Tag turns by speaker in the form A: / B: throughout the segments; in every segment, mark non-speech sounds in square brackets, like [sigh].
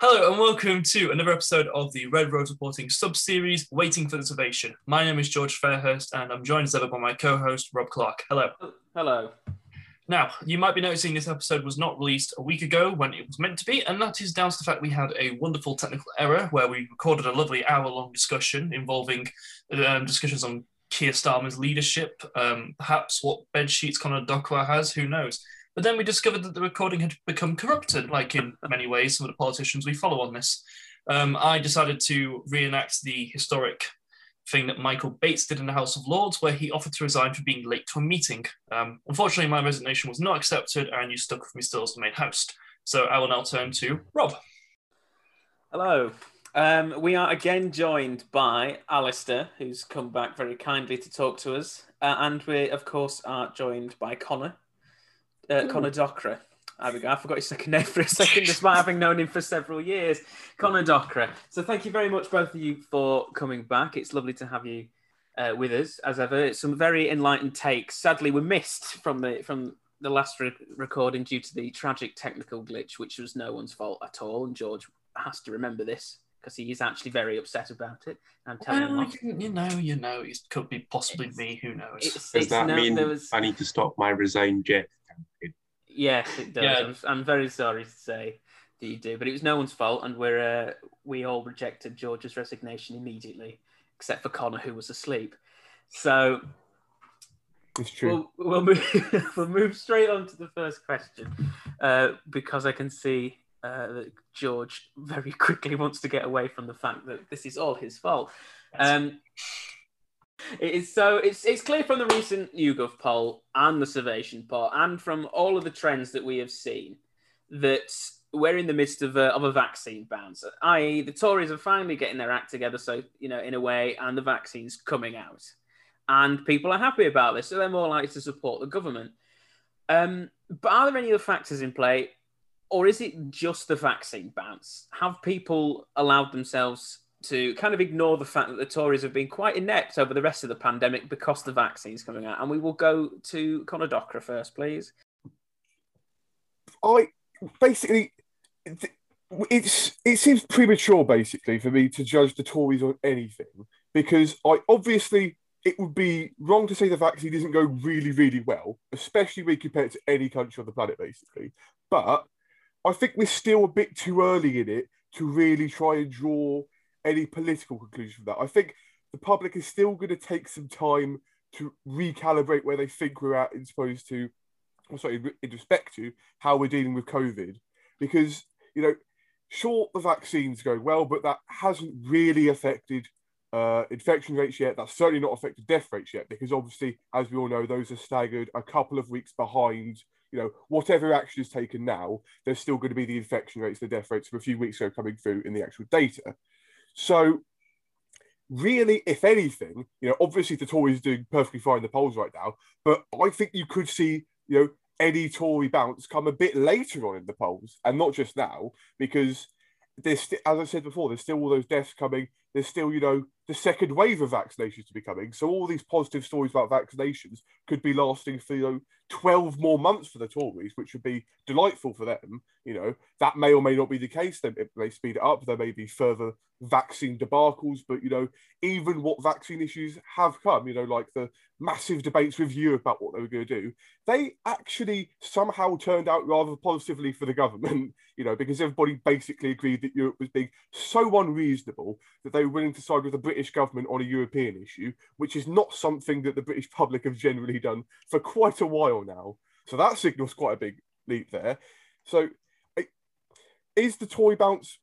A: Hello and welcome to another episode of the Red Rose Reporting sub-series, Waiting for the Salvation. My name is George Fairhurst and I'm joined as ever by my co-host, Rob Clark. Hello.
B: Hello.
A: Now, you might be noticing this episode was not released a week ago when it was meant to be, and that is down to the fact we had a wonderful technical error where we recorded a lovely hour-long discussion involving um, discussions on Keir Starmer's leadership, um, perhaps what bed sheets Conor Dockwra has, who knows. But then we discovered that the recording had become corrupted, like in many ways, some of the politicians we follow on this. Um, I decided to reenact the historic thing that Michael Bates did in the House of Lords, where he offered to resign for being late to a meeting. Um, unfortunately, my resignation was not accepted, and you stuck with me still as the main host. So I will now turn to Rob.
B: Hello. Um, we are again joined by Alistair, who's come back very kindly to talk to us. Uh, and we, of course, are joined by Connor, uh, Conor Dockwra. There we go. I forgot his second name for a [laughs] second, despite having known him for several years. Conor Dockwra. So thank you very much, both of you, for coming back. It's lovely to have you uh, with us, as ever. It's some very enlightened takes. Sadly, we missed from the from the last re- recording due to the tragic technical glitch, which was no one's fault at all. And George has to remember this because he is actually very upset about it. I'm telling
A: Well,
B: him.
A: you know, you know, it could be possibly me. Who knows?
B: It's,
C: Does
B: it's
C: that
B: no-
C: mean
B: was-
C: I need to stop my resigned Jeff campaign?
B: Yes, it does.
A: Yeah.
B: I'm, I'm very sorry to say that you do, but it was no one's fault, and we're uh, we all rejected George's resignation immediately, except for Connor, who was asleep. So
D: It's true.
B: we'll we'll move, [laughs] we'll move straight on to the first question, uh, because I can see uh, that George very [laughs] quickly wants to get away from the fact that this is all his fault. Um, it is so it's it's clear from the recent YouGov poll and the Survation poll and from all of the trends that we have seen that we're in the midst of a, of a vaccine bounce, i.e., the Tories are finally getting their act together. So you know, in a way, and the vaccine's coming out, and people are happy about this, so they're more likely to support the government. Um, but are there any other factors in play, or is it just the vaccine bounce? Have people allowed themselves to kind of ignore the fact that the Tories have been quite inept over the rest of the pandemic because the vaccine's coming out? And we will go to Conor Dockwra first, please.
D: I basically, it's it seems premature basically for me to judge the Tories on anything because I obviously it would be wrong to say the vaccine doesn't go really really well, especially when compared to any country on the planet basically. But I think we're still a bit too early in it to really try and draw any political conclusion from that. I think the public is still going to take some time to recalibrate where they think we're at, as opposed to, or sorry, in respect to how we're dealing with COVID, because you know, sure the vaccine's going well, but that hasn't really affected uh, infection rates yet. That's certainly not affected death rates yet, because obviously, as we all know, those are staggered a couple of weeks behind. You know, whatever action is taken now, there's still going to be the infection rates, the death rates from a few weeks ago coming through in the actual data. So, really, if anything, you know, obviously the Tories doing perfectly fine in the polls right now, but I think you could see, you know, any Tory bounce come a bit later on in the polls, and not just now, because there's, st- as I said before, there's still all those deaths coming. There's still, you know, the second wave of vaccinations to be coming. So all these positive stories about vaccinations could be lasting for, you know, 12 more months for the Tories, which would be delightful for them. You know, that may or may not be the case. They may speed it up. There may be further vaccine debacles, but, you know, even what vaccine issues have come, EU know, like the massive debates with you about what they were going to do, they actually somehow turned out rather positively for the government, [laughs] you know, because everybody basically agreed that Europe was being so unreasonable that they were willing to side with the British government on a European issue, which is not something that the British public have generally done for quite a while now. So that signals quite a big leap there. So is the Tory bounce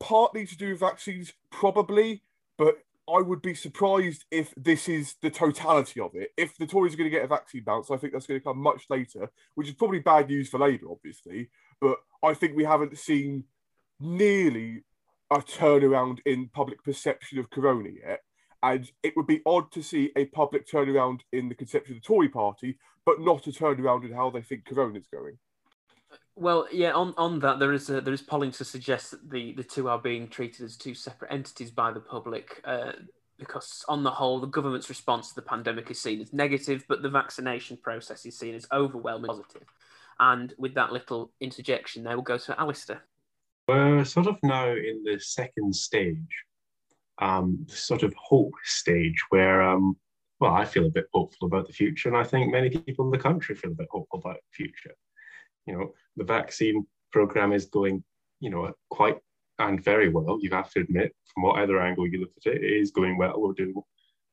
D: partly to do with vaccines? Probably, but I would be surprised if this is the totality of it. If the Tories are going to get a vaccine bounce, I think that's going to come much later, which is probably bad news for Labour, obviously. But I think we haven't seen nearly a turnaround in public perception of Corona yet. And it would be odd to see a public turnaround in the conception of the Tory party, but not a turnaround in how they think Corona is going.
B: Well, yeah. On, on that, there is a, there is polling to suggest that the, the two are being treated as two separate entities by the public, uh, because on the whole, the government's response to the pandemic is seen as negative, but the vaccination process is seen as overwhelmingly positive. And with that little interjection, there, we'll go to Alistair.
C: We're sort of now in the second stage, um, sort of hope stage, where, um, well, I feel a bit hopeful about the future, and I think many people in the country feel a bit hopeful about the future. You know, the vaccine program is going, you know, quite and very well. You have to admit, from whatever angle you look at it, it is going well. We're doing,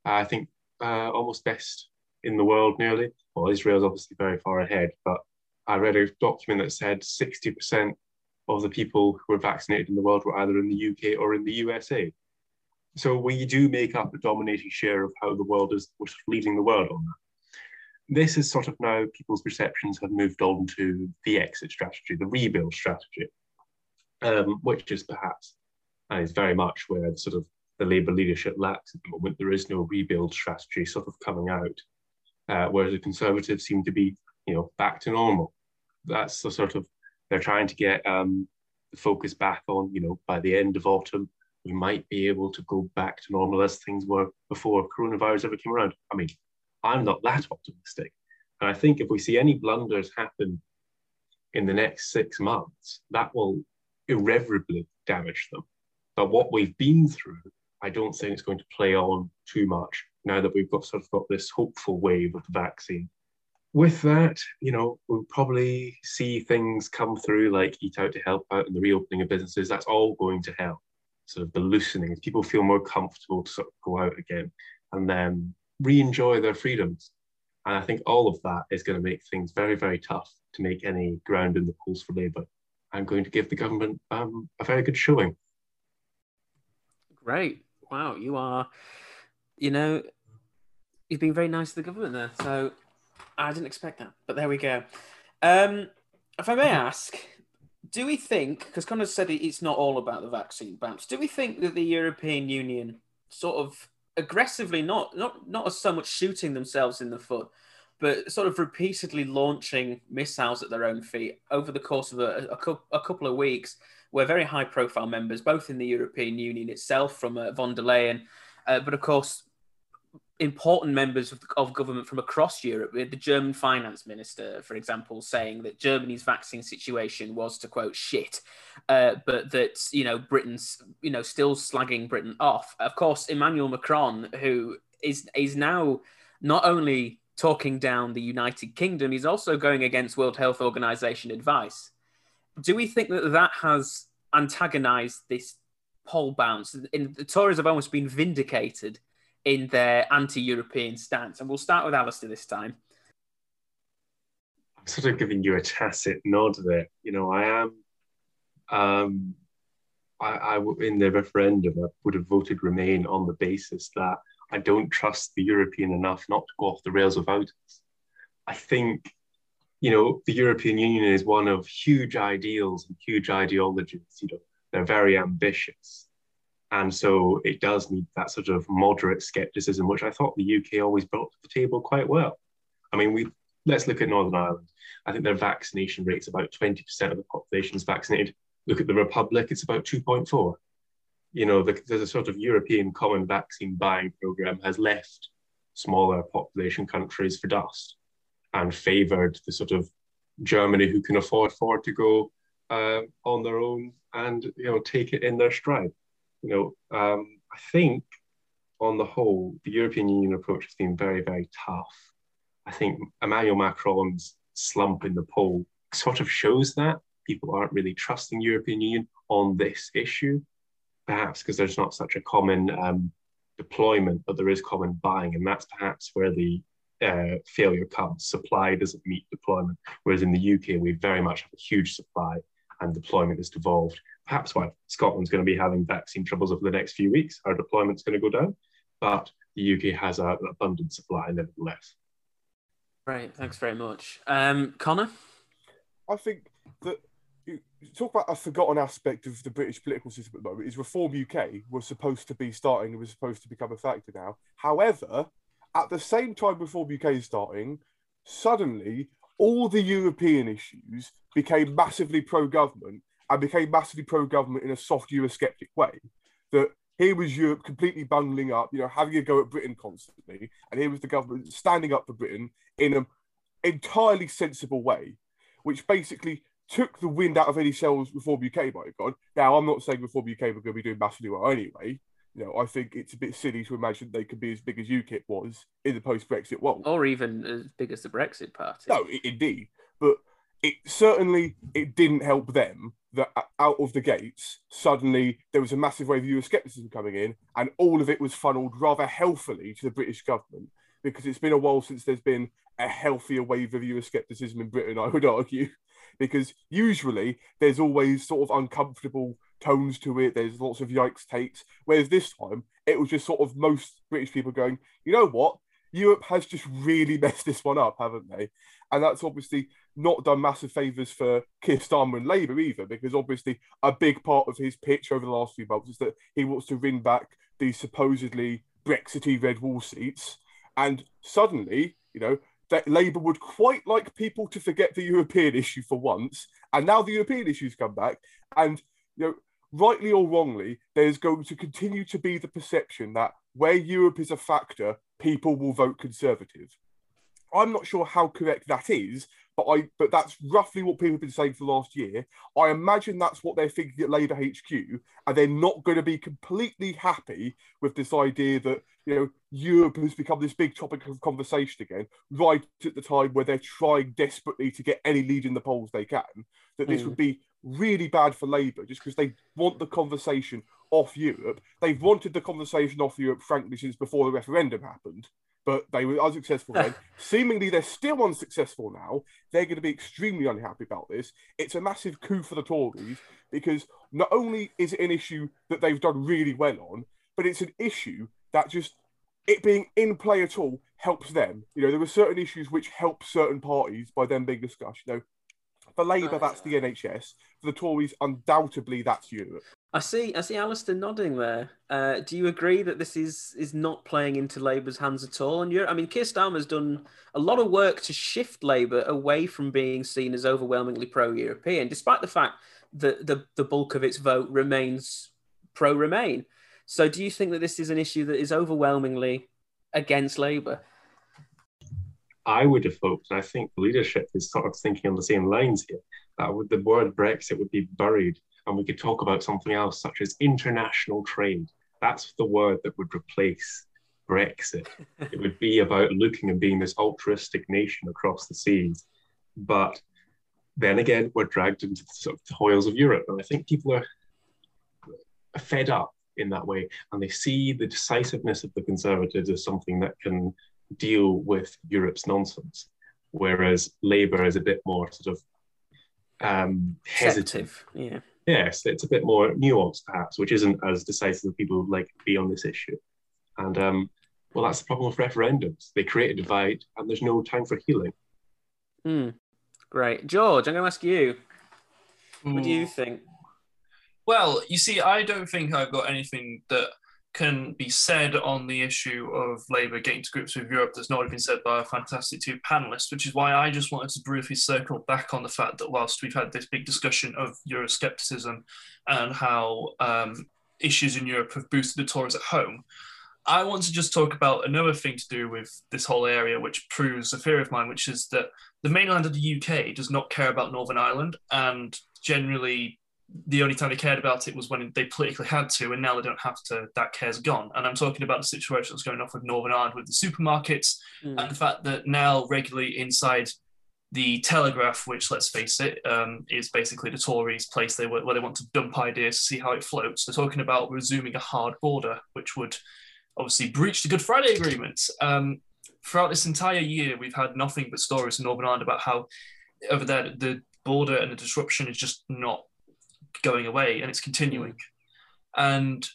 C: I think, uh, almost best in the world nearly. Well, Israel's obviously very far ahead, but I read a document that said 60% of the people who were vaccinated in the world were either in the UK or in the USA. So we do make up a dominating share of how the world is we're leading the world on that. This is sort of now people's perceptions have moved on to the exit strategy, the rebuild strategy, um, which is perhaps and is very much where sort of the Labour leadership lacks at the moment. There is no rebuild strategy sort of coming out, uh, whereas the Conservatives seem to be, you know, back to normal. That's the sort of they're trying to get um, the focus back on, you know, by the end of autumn, we might be able to go back to normal as things were before coronavirus ever came around. I mean, I'm not that optimistic. And I think if we see any blunders happen in the next six months, that will irreparably damage them. But what we've been through, I don't think it's going to play on too much now that we've got sort of got this hopeful wave of the vaccine with that, you know, we'll probably see things come through like Eat Out to Help Out and the reopening of businesses. That's all going to help. Sort of the loosening, people feel more comfortable to sort of go out again and then re enjoy their freedoms. And I think all of that is going to make things very, very tough to make any ground in the polls for Labour. I'm going to give the government um, a very good showing.
B: Great. Wow. You are, you know, you've been very nice to the government there. So I didn't expect that, but there we go. Um, if I may [laughs] ask, do we think, because Connor said it's not all about the vaccine bounce, do we think that the European Union sort of aggressively, not not not as so much shooting themselves in the foot, but sort of repeatedly launching missiles at their own feet over the course of a, a, a couple of weeks, where very high profile members, both in the European Union itself, from uh, von der Leyen, uh, but of course important members of, of, government from across Europe, the German finance minister, for example, saying that Germany's vaccine situation was to quote shit, uh, but that you know Britain's you know still slagging Britain off. Of course, Emmanuel Macron, who is is now not only talking down the United Kingdom, he's also going against World Health Organization advice. Do we think that that has antagonized this poll bounce? And the Tories have almost been vindicated in their anti-European stance. And we'll start with Alistair this time.
C: I'm sort of giving you a tacit nod there. You know, I am. Um, I, I in the referendum, I would have voted Remain on the basis that I don't trust the European enough not to go off the rails without us. I think, you know, the European Union is one of huge ideals and huge ideologies. You know, they're very ambitious. And so it does need that sort of moderate skepticism, which I thought the UK always brought to the table quite well. I mean, we let's look at Northern Ireland. I think their vaccination rate's about 20% of the population is vaccinated. Look at the Republic, it's about 2.4. You know, the, there's a sort of European common vaccine buying program has left smaller population countries for dust and favoured the sort of Germany who can afford, afford to go uh, on their own and you know take it in their stride you know, um, I think on the whole, the European Union approach has been very, very tough. I think Emmanuel Macron's slump in the poll sort of shows that people aren't really trusting European Union on this issue, perhaps because there's not such a common um, deployment, but there is common buying, and that's perhaps where the uh, failure comes. Supply doesn't meet deployment, whereas in the UK we very much have a huge supply and deployment is devolved perhaps why Scotland's going to be having vaccine troubles over the next few weeks. Our deployment's going to go down, but the UK has an abundant supply nevertheless.
B: Right, thanks very much. Um, Connor?
D: I think that you talk about a forgotten aspect of the British political system at the moment is Reform UK was supposed to be starting and was supposed to become a factor now. However, at the same time Reform UK is starting, suddenly all the European issues became massively pro government and became massively pro government in a soft Eurosceptic way. That here was Europe completely bungling up, you know, having a go at Britain constantly, and here was the government standing up for Britain in an entirely sensible way, which basically took the wind out of any sails Reform UK have gone. Now, I'm not saying Reform UK were going to be doing massively well anyway. You know, I think it's a bit silly to imagine they could be as big as UKIP was in the post-Brexit world,
B: or even as big as the Brexit Party.
D: No, indeed, but it certainly it didn't help them that out of the gates suddenly there was a massive wave of Euroscepticism coming in, and all of it was funneled rather healthily to the British government because it's been a while since there's been a healthier wave of Euroscepticism in Britain. I would argue [laughs] because usually there's always sort of uncomfortable tones to it. There's lots of yikes takes. Whereas this time it was just sort of most British people going, you know what? Europe has just really [laughs] messed this one up, haven't they? And that's obviously not done massive favours for Keir Starmer and Labour either, because obviously a big part of his pitch over the last few months is that he wants to win back these supposedly Brexity red wall seats. And suddenly, you know, that Labour would quite like people to forget the European issue for once, and now the European issues come back, and you know, rightly or wrongly, there's going to continue to be the perception that where Europe is a factor, people will vote Conservative. I'm not sure how correct that is, but I but that's roughly what people have been saying for the last year. I imagine that's what they're thinking at Labour HQ, and they're not going to be completely happy with this idea that you know Europe has become this big topic of conversation again, right at the time where they're trying desperately to get any lead in the polls they can. That this mm. would be really bad for Labour just because they want the conversation off Europe. They've wanted the conversation off Europe, frankly, since before the referendum happened but they were unsuccessful then. [laughs] Seemingly, they're still unsuccessful now. They're going to be extremely unhappy about this. It's a massive coup for the Tories because not only is it an issue that they've done really well on, but it's an issue that just it being in play at all helps them. You know, there were certain issues which help certain parties by them being discussed. You know, for Labour, oh, that's the NHS. For the Tories, undoubtedly, that's Europe.
B: I see. I see. Alistair nodding there. Uh, do you agree that this is is not playing into Labour's hands at all? And you're, I mean, Keir Starmer's done a lot of work to shift Labour away from being seen as overwhelmingly pro-European, despite the fact that the the bulk of its vote remains pro-Remain. So, do you think that this is an issue that is overwhelmingly against Labour?
C: I would have hoped, and I think the leadership is sort of thinking on the same lines here, that with the word Brexit would be buried and we could talk about something else, such as international trade. That's the word that would replace Brexit. [laughs] it would be about looking and being this altruistic nation across the seas. But then again, we're dragged into the sort of toils of Europe. And I think people are fed up in that way. And they see the decisiveness of the Conservatives as something that can deal with Europe's nonsense. Whereas Labour is a bit more sort of um, hesitant.
B: Yeah
C: yes, it's a bit more nuanced perhaps, which isn't as decisive as people would like to be on this issue. And um, well, that's the problem with referendums. They create a divide, and there's no time for healing.
B: Mm, great, George. I'm going to ask you. What do you think?
A: Well, you see, I don't think I've got anything that can be said on the issue of Labour getting to grips with Europe that's not already been said by our fantastic two panelists, which is why I just wanted to briefly circle back on the fact that whilst we've had this big discussion of Euroscepticism and how um, issues in Europe have boosted the Tories at home, I want to just talk about another thing to do with this whole area, which proves a fear of mine, which is that the mainland of the UK does not care about Northern Ireland and generally the only time they cared about it was when they politically had to, and now they don't have to. That care's gone. And I'm talking about the situation that's going on with Northern Ireland with the supermarkets mm. and the fact that now regularly inside the Telegraph, which let's face it, um, is basically the Tories' place they were, where they want to dump ideas to see how it floats. They're talking about resuming a hard border, which would obviously breach the Good Friday Agreement. Um, throughout this entire year, we've had nothing but stories in Northern Ireland about how over there the border and the disruption is just not going away and it's continuing. And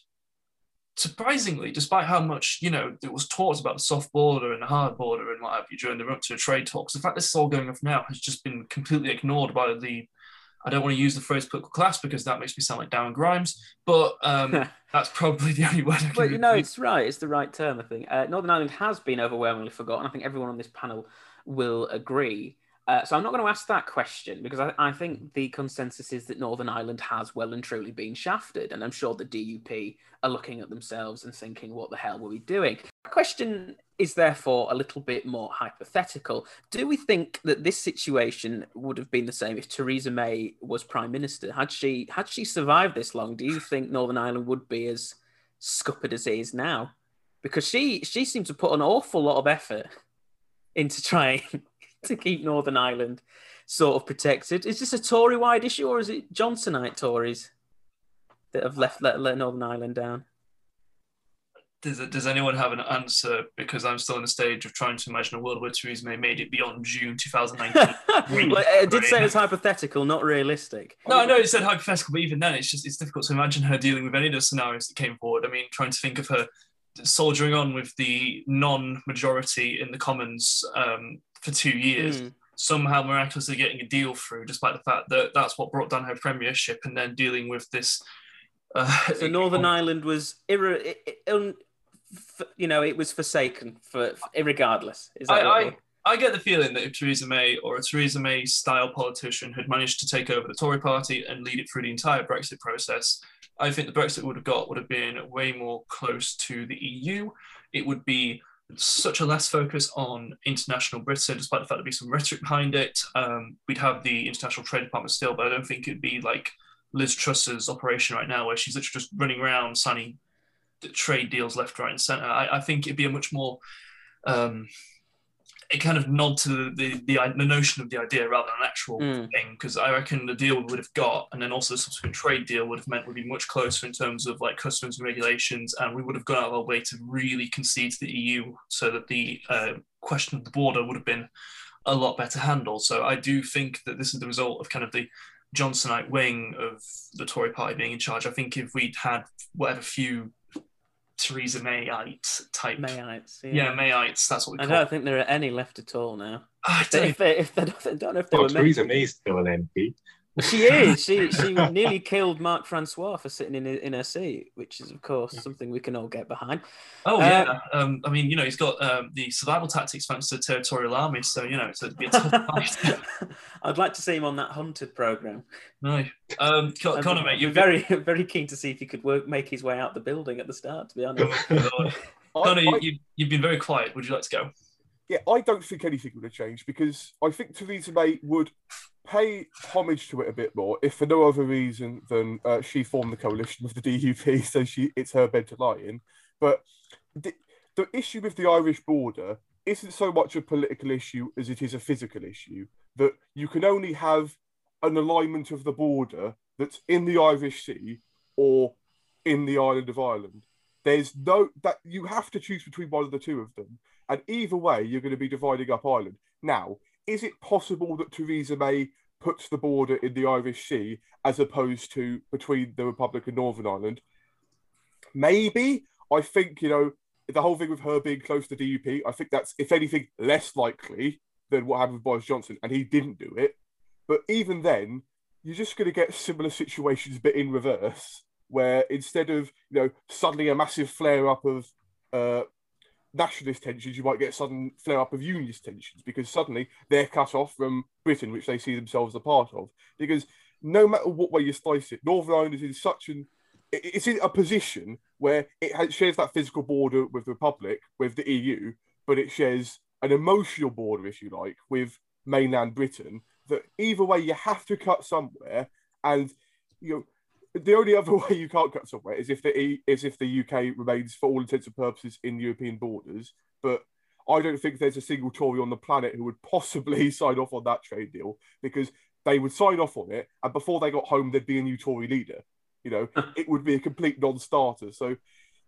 A: surprisingly, despite how much, you know, it was talks about the soft border and the hard border and what have you during the run to trade talks, the fact this is all going off now has just been completely ignored by the I don't want to use the phrase political class because that makes me sound like Darren Grimes, but um, [laughs] that's probably the only word I can
B: But you know, it's right. It's the right term, I think. Uh, Northern Ireland has been overwhelmingly forgotten. I think everyone on this panel will agree. Uh, so I'm not going to ask that question because I, I, think the consensus is that Northern Ireland has well and truly been shafted, and I'm sure the DUP are looking at themselves and thinking, "What the hell were we doing?" The question is therefore a little bit more hypothetical. Do we think that this situation would have been the same if Theresa May was prime minister? Had she had she survived this long, do you think Northern Ireland would be as scuppered as it is now? Because she she seemed to put an awful lot of effort into trying to keep Northern Ireland sort of protected. Is this a Tory-wide issue or is it Johnsonite Tories that have left let, let Northern Ireland down?
A: does, does anyone have an answer? Because I'm still in the stage of trying to imagine a world where Theresa May made it beyond June 2019. [laughs]
B: well, it did say it's hypothetical, not realistic.
A: No, I know it said hypothetical, but even then, it's just it's difficult to imagine her dealing with any of the scenarios that came forward. I mean, trying to think of her soldiering on with the non-majority in the Commons um, for two years. Mm. Somehow miraculously getting a deal through, despite the fact that that's what brought down her premiership, and then dealing with this
B: uh, so [laughs] Northern Ireland was irre- you know, it was forsaken for, for irregardless. Is that
A: I, I, I, get the feeling that if Theresa May or a Theresa May style politician had managed to take over the Tory party and lead it through the entire Brexit process, I think the Brexit would have got would have been way more close to the EU. It would be such a less focus on international Britain, despite the fact there'd be some rhetoric behind it. Um, we'd have the international trade department still, but I don't think it'd be like Liz Truss's operation right now, where she's literally just running around signing trade deals left, right, and centre. I, I think it'd be a much more um, a kind of nod to the, the, the notion of the idea rather than an actual mm. thing. Because I reckon the deal we would have got, and then also the subsequent trade deal would have meant we'd be much closer in terms of like customs and regulations, and we would have gone out of our way to really concede to the EU, so that the uh, question of the border would have been a lot better handled. So I do think that this is the result of kind of the Johnsonite wing of the Tory party being in charge. I think if we'd had whatever few Theresa Mayite type.
B: Mayites, yeah.
A: yeah, Mayites. That's what we.
B: I don't think there are any left at all now. I don't, if they, if they, [laughs] if they, don't know if they
C: well,
B: were.
C: Theresa May's still an MP.
B: She is. She [laughs] she nearly killed Mark Francois for sitting in in her seat, which is of course something we can all get behind.
A: Oh uh, yeah. Um, I mean, you know, he's got um, the survival tactics thanks to the territorial army, so you know, it's a, a tough [laughs] fight. [laughs]
B: I'd like to see him on that hunted program.
A: No, um, Con- Connor, mate,
B: you're very very keen to see if he could work make his way out the building at the start. To be honest,
A: oh, Connor, I, I, you, you've been very quiet. Would you like to go?
D: Yeah, I don't think anything would have changed because I think Theresa May would pay homage to it a bit more, if for no other reason than uh, she formed the coalition with the DUP, [laughs] so she it's her bed to lie in. But the, the issue with the Irish border isn't so much a political issue as it is a physical issue. That you can only have an alignment of the border that's in the Irish Sea or in the island of Ireland. There's no that you have to choose between one of the two of them, and either way, you're going to be dividing up Ireland. Now, is it possible that Theresa May puts the border in the Irish Sea as opposed to between the Republic and Northern Ireland? Maybe. I think, you know, the whole thing with her being close to DUP, I think that's, if anything, less likely than what happened with Boris Johnson, and he didn't do it. But even then, you're just going to get similar situations, but in reverse, where instead of, you know, suddenly a massive flare up of uh, nationalist tensions, you might get a sudden flare up of unionist tensions because suddenly they're cut off from Britain, which they see themselves a part of. Because no matter what way you slice it, Northern Ireland is in such an it's in a position where it shares that physical border with the Republic, with the EU, but it shares an emotional border, if you like, with mainland Britain. That either way, you have to cut somewhere, and you know the only other [laughs] way you can't cut somewhere is if the is if the UK remains, for all intents and purposes, in European borders. But I don't think there's a single Tory on the planet who would [laughs] possibly [laughs] sign off on that trade deal because they would sign off on it, and before they got home, there'd be a new Tory leader. You know, it would be a complete non-starter. So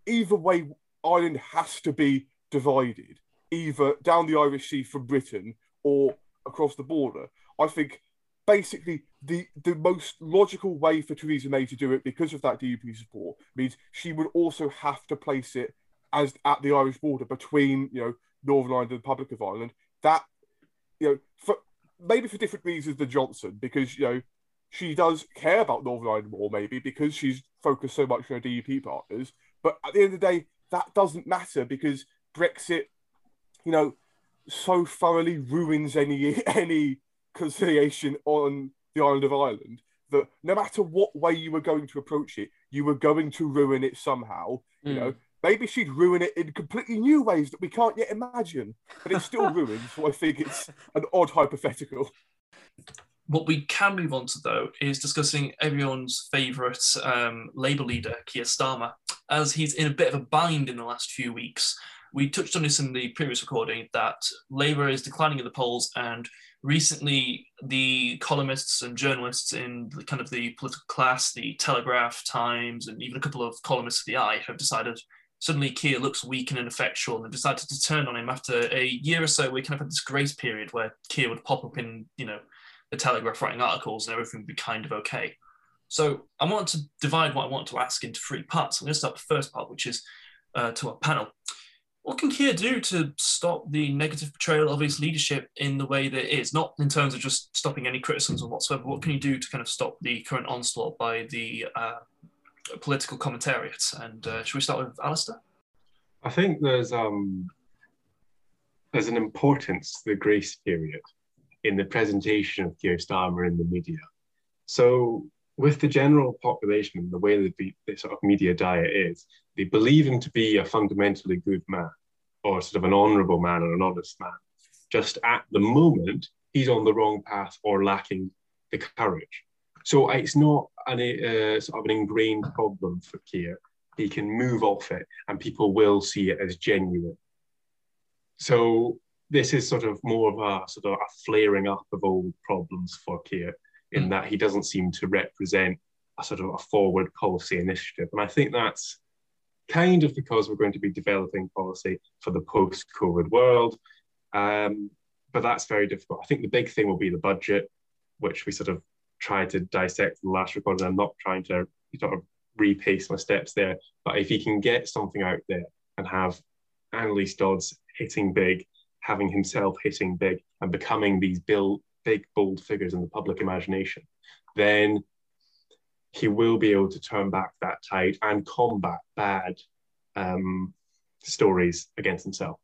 D: either way, Ireland has to be divided, either down the Irish Sea from Britain or across the border. I think basically the the most logical way for Theresa May to do it because of that DUP support means she would also have to place it as at the Irish border between you know Northern Ireland and the Republic of Ireland. That you know for maybe for different reasons than Johnson because you know she does care about Northern Ireland more maybe because she's focused so much on her DUP partners. But at the end of the day, that doesn't matter because Brexit, you know, so thoroughly ruins any [laughs] any conciliation on the island of Ireland that no matter what way you were going to approach it, you were going to ruin it somehow. Mm. You know, maybe she'd ruin it in completely new ways that we can't yet imagine. But it's still [laughs] ruined, so I think it's an odd hypothetical.
A: What we can move on to, though, is discussing everyone's favourite um, Labour leader, Keir Starmer, as he's in a bit of a bind in the last few weeks. We touched on this in the previous recording that Labour is declining in the polls, and recently the columnists and journalists in the, kind of the political class, the Telegraph, Times, and even a couple of columnists of the Eye have decided suddenly Keir looks weak and ineffectual and they've decided to turn on him after a year or so we kind of had this grace period where Keir would pop up in, you know, the Telegraph writing articles and everything would be kind of okay. So I want to divide what I want to ask into three parts. I'm going to start the first part, which is uh, to our panel. What can Keir do to stop the negative portrayal of his leadership in the way that it is? Not in terms of just stopping any criticism whatsoever. What can you do to kind of stop the current onslaught by the uh, political commentariat? And uh, should we start with Alistair?
C: I think there's um there's an importance to the grace period in the presentation of Keir Starmer in the media. So with the general population and the way that the, the, sort of media diet is, they believe him to be a fundamentally good man or sort of an honourable man or an honest man. Just at the moment, he's on the wrong path or lacking the courage. So it's not an, uh, sort of an ingrained problem for Keir. He can move off it and people will see it as genuine. So this is sort of more of a sort of a flaring up of old problems for Keir in mm. that he doesn't seem to represent a sort of a forward policy initiative. And I think that's kind of because we're going to be developing policy for the post-COVID world. Um, but that's very difficult. I think the big thing will be the budget, which we sort of tried to dissect in the last recording. I'm not trying to sort of repace my steps there, but if he can get something out there and have Anneliese Dodds hitting big, having himself hitting big, and becoming these build, big, bold figures in the public imagination, then he will be able to turn back that tide and combat bad um, stories against himself.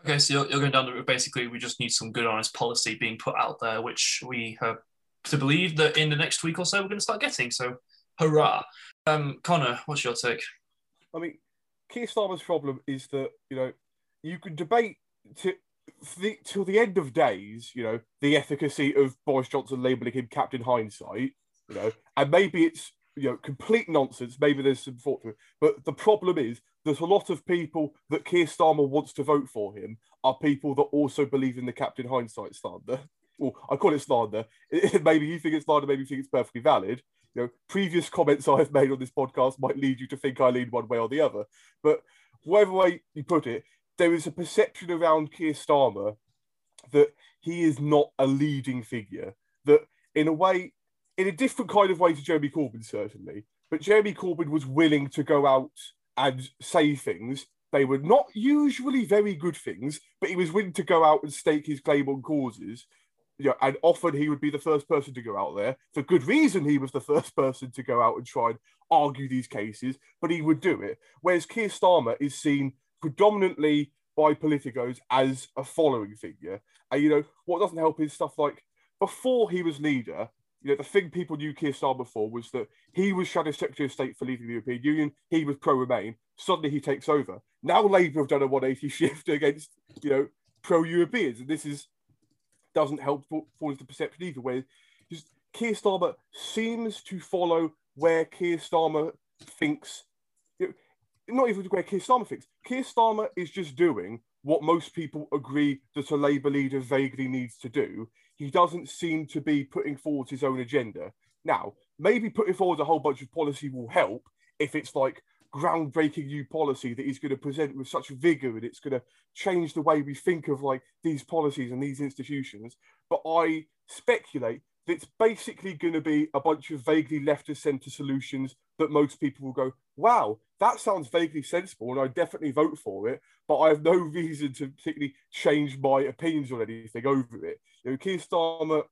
A: Okay, so you're, you're going down the route. Basically, we just need some good, honest policy being put out there, which we have to believe that in the next week or so we're going to start getting. So, hurrah! Um, Connor, what's your take?
D: I mean, Keir Starmer's problem is that you know you can debate to the, till the end of days, you know, the efficacy of Boris Johnson labelling him Captain Hindsight, you know, and maybe it's you know complete nonsense. Maybe there's some thought to it, but the problem is there's a lot of people that Keir Starmer wants to vote for him are people that also believe in the Captain Hindsight slander. Well, I call it slander. [laughs] maybe you think it's slander, maybe you think it's perfectly valid. You know, previous comments [laughs] I've made on this podcast might lead you to think I lean one way or the other. But whatever way you put it, there is a perception around Keir Starmer that he is not a leading figure. That in a way, in a different kind of way to Jeremy Corbyn, certainly, but Jeremy Corbyn was willing to go out and say things. They were not usually very good things, but he was willing to go out and stake his claim on causes. You know, and often he would be the first person to go out there. For good reason, he was the [laughs] first person to go out and try and argue these cases, but he would do it. Whereas Keir Starmer is seen predominantly by politicos as a following figure. And you know, what doesn't help is stuff like before he was leader, you know, the thing people knew Keir Starmer for was that he was Shadow Secretary of State for leading the European Union. He was pro-Remain. Suddenly he takes over. Now Labour have done a 180 [laughs] shift against, you know, pro-Europeans, and this is doesn't help for, for the perception either. Where just Keir Starmer seems to follow where Keir Starmer thinks not even where Keir Starmer thinks. Keir Starmer is just doing what most people agree that a Labour leader vaguely needs to do. He doesn't seem to be putting forward his own agenda. Now, maybe putting forward a whole bunch of policy will help if it's like groundbreaking new policy that he's going to present with such vigor and it's going to change the way we think of like these policies and these institutions. But I speculate that it's basically going to be a bunch of vaguely left of centre solutions that most people will go, wow, that sounds vaguely sensible, and I definitely vote for it. But I have no [laughs] reason to particularly change my opinions on anything over it. You know, Keir Starmer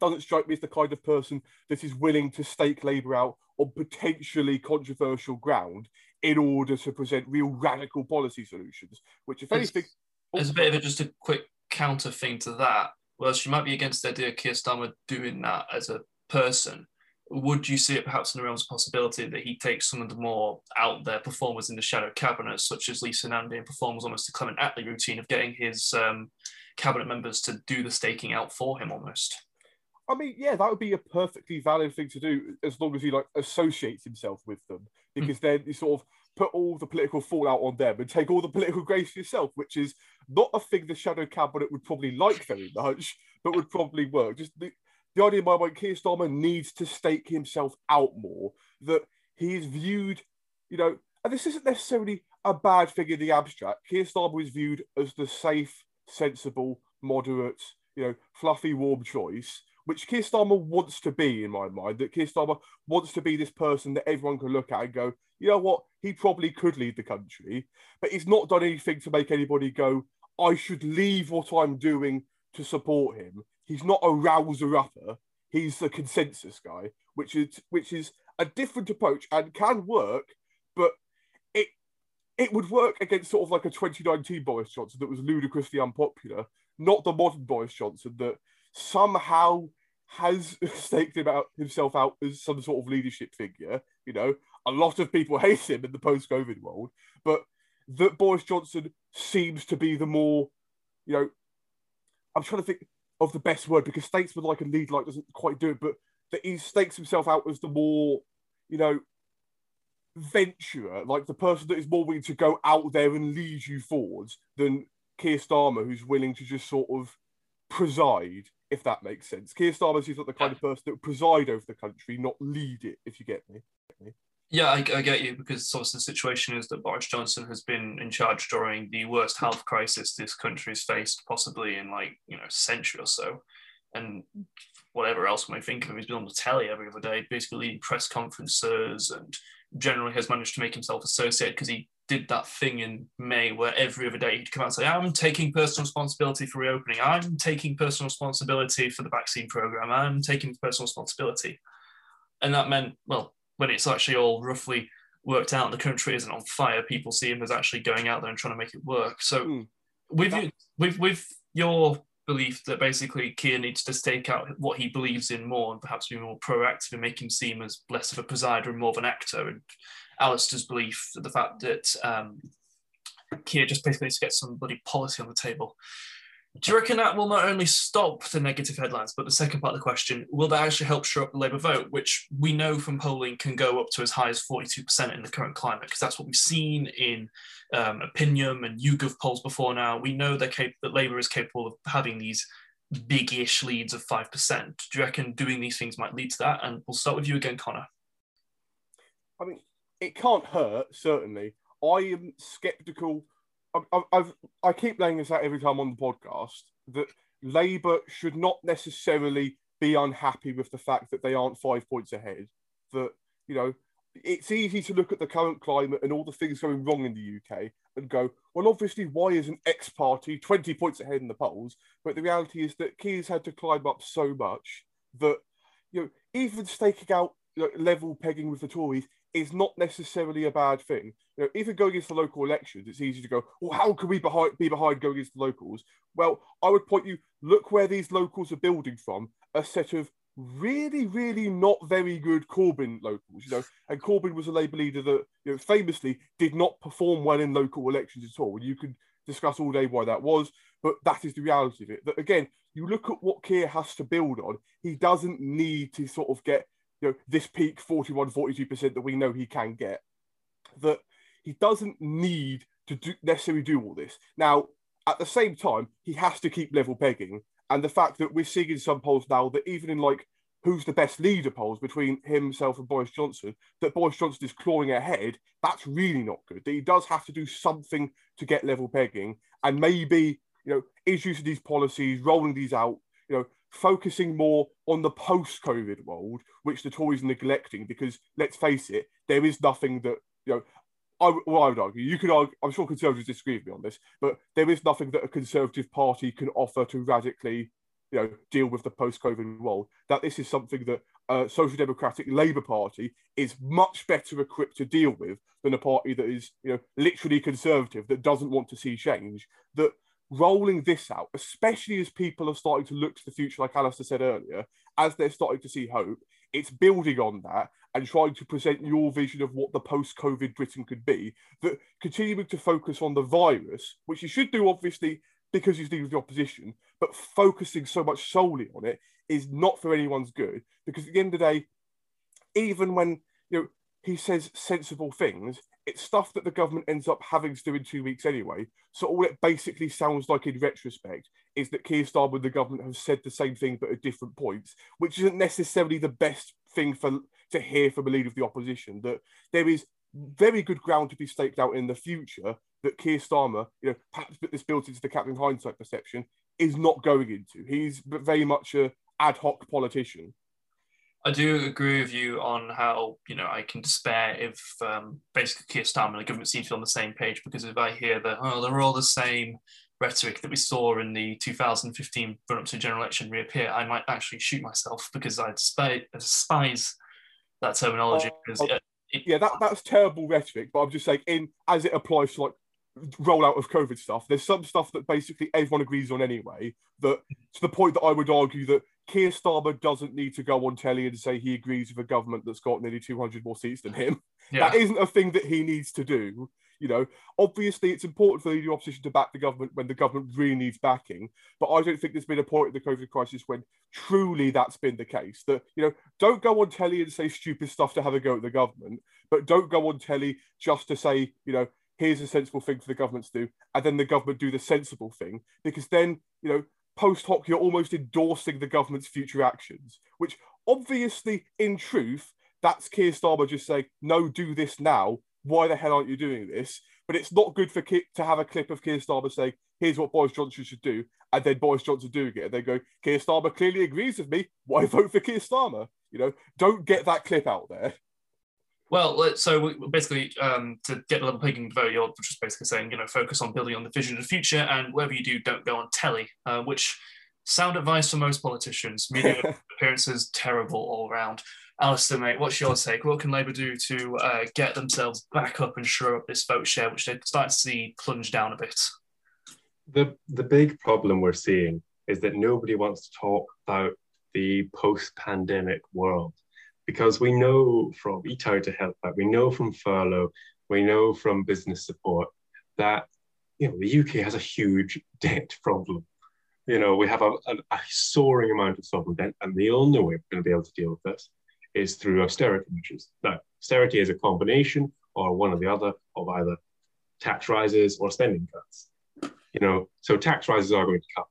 D: doesn't strike me as the kind of person that is willing to stake Labour out on potentially controversial ground in order to present real radical policy solutions. Which, if anything,
A: there's a bit of a, just a quick counter thing to that well, she might be against the idea of Keir Starmer doing that as a person. would you see it perhaps in the realms of possibility that he takes some of the more out there performers in the shadow cabinet, such as Lisa Nandy, and performs almost a Clement Attlee routine of getting his um, cabinet members to do the staking out for him almost?
D: I mean, yeah, that would be a perfectly valid thing to do as long as he like associates himself with them, because mm. then you sort of put all the political fallout on them and take all the political grace for yourself, which is not a thing the shadow cabinet would probably like very much, but would probably work. Just the, the idea in my mind, Keir Starmer needs to stake himself out more. That he is viewed, you know, and this isn't necessarily a bad thing in the abstract. Keir Starmer is viewed as the safe, sensible, moderate, you know, fluffy, warm choice, which Keir Starmer wants to be in my mind. That Keir Starmer wants to be this person that everyone can look at and go, you know what, he probably could lead the country, but he's not done anything to make anybody go, I should leave what I'm doing to support him. He's not a rouser upper. He's a consensus guy, which is which is a different approach and can work, but it would work against sort of like a 2019 Boris Johnson that was ludicrously unpopular, not the modern Boris Johnson that somehow has [laughs] staked him out, himself out as some sort of leadership figure. You know, a lot of people [laughs] hate him in the post-COVID world, but that Boris Johnson seems to be the more, you know, I'm trying to think of the best word because statesman like a lead like doesn't quite do it, but that he stakes himself out as the more, you know, venturer, like the person that is more willing to go out there and lead you forwards than Keir Starmer, who's willing to just sort of preside, if that makes sense. Keir Starmer seems like the kind of person that would preside over the country, not lead it, if you get me.
A: Yeah, I, I, get you because obviously the situation is that Boris Johnson has been in charge during the worst health crisis this country has faced, possibly in like you know a century or so, and whatever else we may think of him, he's been on the telly every other day, basically leading press conferences, and generally has managed to make himself associated because he did that thing in May where every other day he'd come out and say, "I'm taking personal responsibility for reopening. I'm taking personal responsibility for the vaccine program. I'm taking personal responsibility," and that meant well when it's actually all roughly worked out the country isn't on fire, people see him as actually going out there and trying to make it work. So mm. with you, with with your belief that basically Keir needs to stake out what he believes in more and perhaps be more proactive and make him seem as less of a presider and more of an actor. And Alistair's belief that the fact that um, Keir just basically needs to get some bloody policy on the table. Do you reckon that will not only stop the negative headlines, but the second part of the question, will that actually help shore up the Labour vote, which we know from polling can go up to as high as 42% in the current climate, because that's what we've seen in um, Opinium and YouGov polls before now. We know cap- that Labour is capable of having these big-ish leads of 5%. Do you reckon doing these things might lead to that? And we'll start with you again, Connor.
D: I mean, it can't hurt, certainly. I am sceptical I've, i keep laying this out every time on the podcast that Labour should not necessarily be unhappy with the fact that they aren't five points ahead. That you know, it's easy to look at the current climate and all the things going wrong in the UK and go, well, obviously, why isn't X party 20 points ahead in the polls? But the reality is that Keir's had to climb up so much that, you know, even staking out you know, level pegging with the Tories is not necessarily a bad thing. You know, even going against the local elections, it's easy to go, well, how can we behind, be behind going against the locals? Well, I would point you, look where these locals are building from, a set of really, really not very good Corbyn locals, you know, and Corbyn was a Labour leader that, you know, famously did not perform well in local elections at all. And you could discuss all day why that was, but that is the reality of it. That again, you look at what Keir has to build on, he doesn't need to sort of get you know, this peak 41, 42% that we know he can get, that he doesn't need to do, necessarily do all this. Now, at the same time, he has to keep level pegging. And the fact that we're seeing in some polls now that even in like who's the best leader polls between himself and Boris Johnson, that Boris Johnson is clawing ahead, that's really not good. That he does have to do something to get level pegging and maybe, you know, introducing these policies, rolling these out, you know, focusing more on the post-COVID world, which the Tories are neglecting, because let's face it, there is nothing that you know. I, well, I would argue you could argue. I'm sure Conservatives disagree with me on this, but there is nothing that a Conservative Party can offer to radically, you know, deal with the post-COVID world. That this is something that a Social Democratic Labour Party is much better equipped to deal with than a party that is, you know, literally conservative that doesn't want to see change. That rolling this out, especially as people are starting to look to the future, like Alistair said earlier, as they're starting to see hope, it's building on that and trying to present your vision of what the post-COVID Britain could be. That continuing to focus on the virus, which you should do obviously because he's dealing with the opposition, but focusing so much solely on it is not for anyone's good. Because at the end of the day, even when you know he says sensible things, it's stuff that the government ends up having to do in two weeks anyway. So all it basically sounds like in retrospect is that Keir Starmer and the government have said the same thing but at different points, which isn't necessarily the best thing for to hear from a leader of the opposition. That there is very good ground to be staked out in the future that Keir Starmer, you know, perhaps this built into the Captain Hindsight perception, is not going into. He's very much a ad hoc politician.
A: I do agree with you on how you know I can despair if um, basically Keir Starmer and the government seem to be on the same page because if I hear that oh they're all the same rhetoric that we saw in the 2015 run up to general election reappear, I might actually shoot myself because I despise, I despise that terminology. Oh, because
D: oh, it, yeah, that, that's terrible rhetoric, but I'm just saying in as it applies to like rollout of COVID stuff, there's some stuff that basically everyone agrees on anyway. That to the point that I would argue that Keir Starmer doesn't need to go on telly and say he agrees with a government that's got nearly 200 more seats than him. Yeah. That isn't a thing that he needs to do. You know, obviously it's important for the opposition to back the government when the government really needs backing. But I don't think there's been a point in the COVID crisis when truly that's been the case. That, you know, don't go on telly and say stupid stuff to have a go at the government, but don't go on telly just to say, you know, here's a sensible thing for the government to do, and then the government do the sensible thing. Because then, you know, post hoc, you're almost endorsing the government's future actions, which obviously, in truth, that's Keir Starmer just saying, no, do this now. Why the hell aren't you doing this? But it's not good for Keir to have a clip of Keir Starmer saying, here's what Boris Johnson should do, and then Boris Johnson doing it. And they go, Keir Starmer clearly agrees with me. Why vote for Keir Starmer? You know, don't get that clip out there.
A: Well, so basically, um, to get a little picking vote, you're just basically saying, you know, focus on building on the vision of the future, and whatever you do, don't go on telly, uh, which sound advice for most politicians. [laughs] Media appearances terrible all around. Alistair, mate, what's your take? What can Labour do to uh, get themselves back up and shore up this vote share, which they start to see plunge down a bit?
C: The the big problem we're seeing is that nobody wants to talk about the post-pandemic world because we know from Eat to Help Out, we know from furlough, we know from business support that you know the UK has a huge debt problem. You know, we have a, a, a soaring amount of sovereign debt, and the only way we're going to be able to deal with this is through austerity measures. Now, austerity is a combination or one or the other of either tax rises or spending cuts. You know, so tax rises are going to come.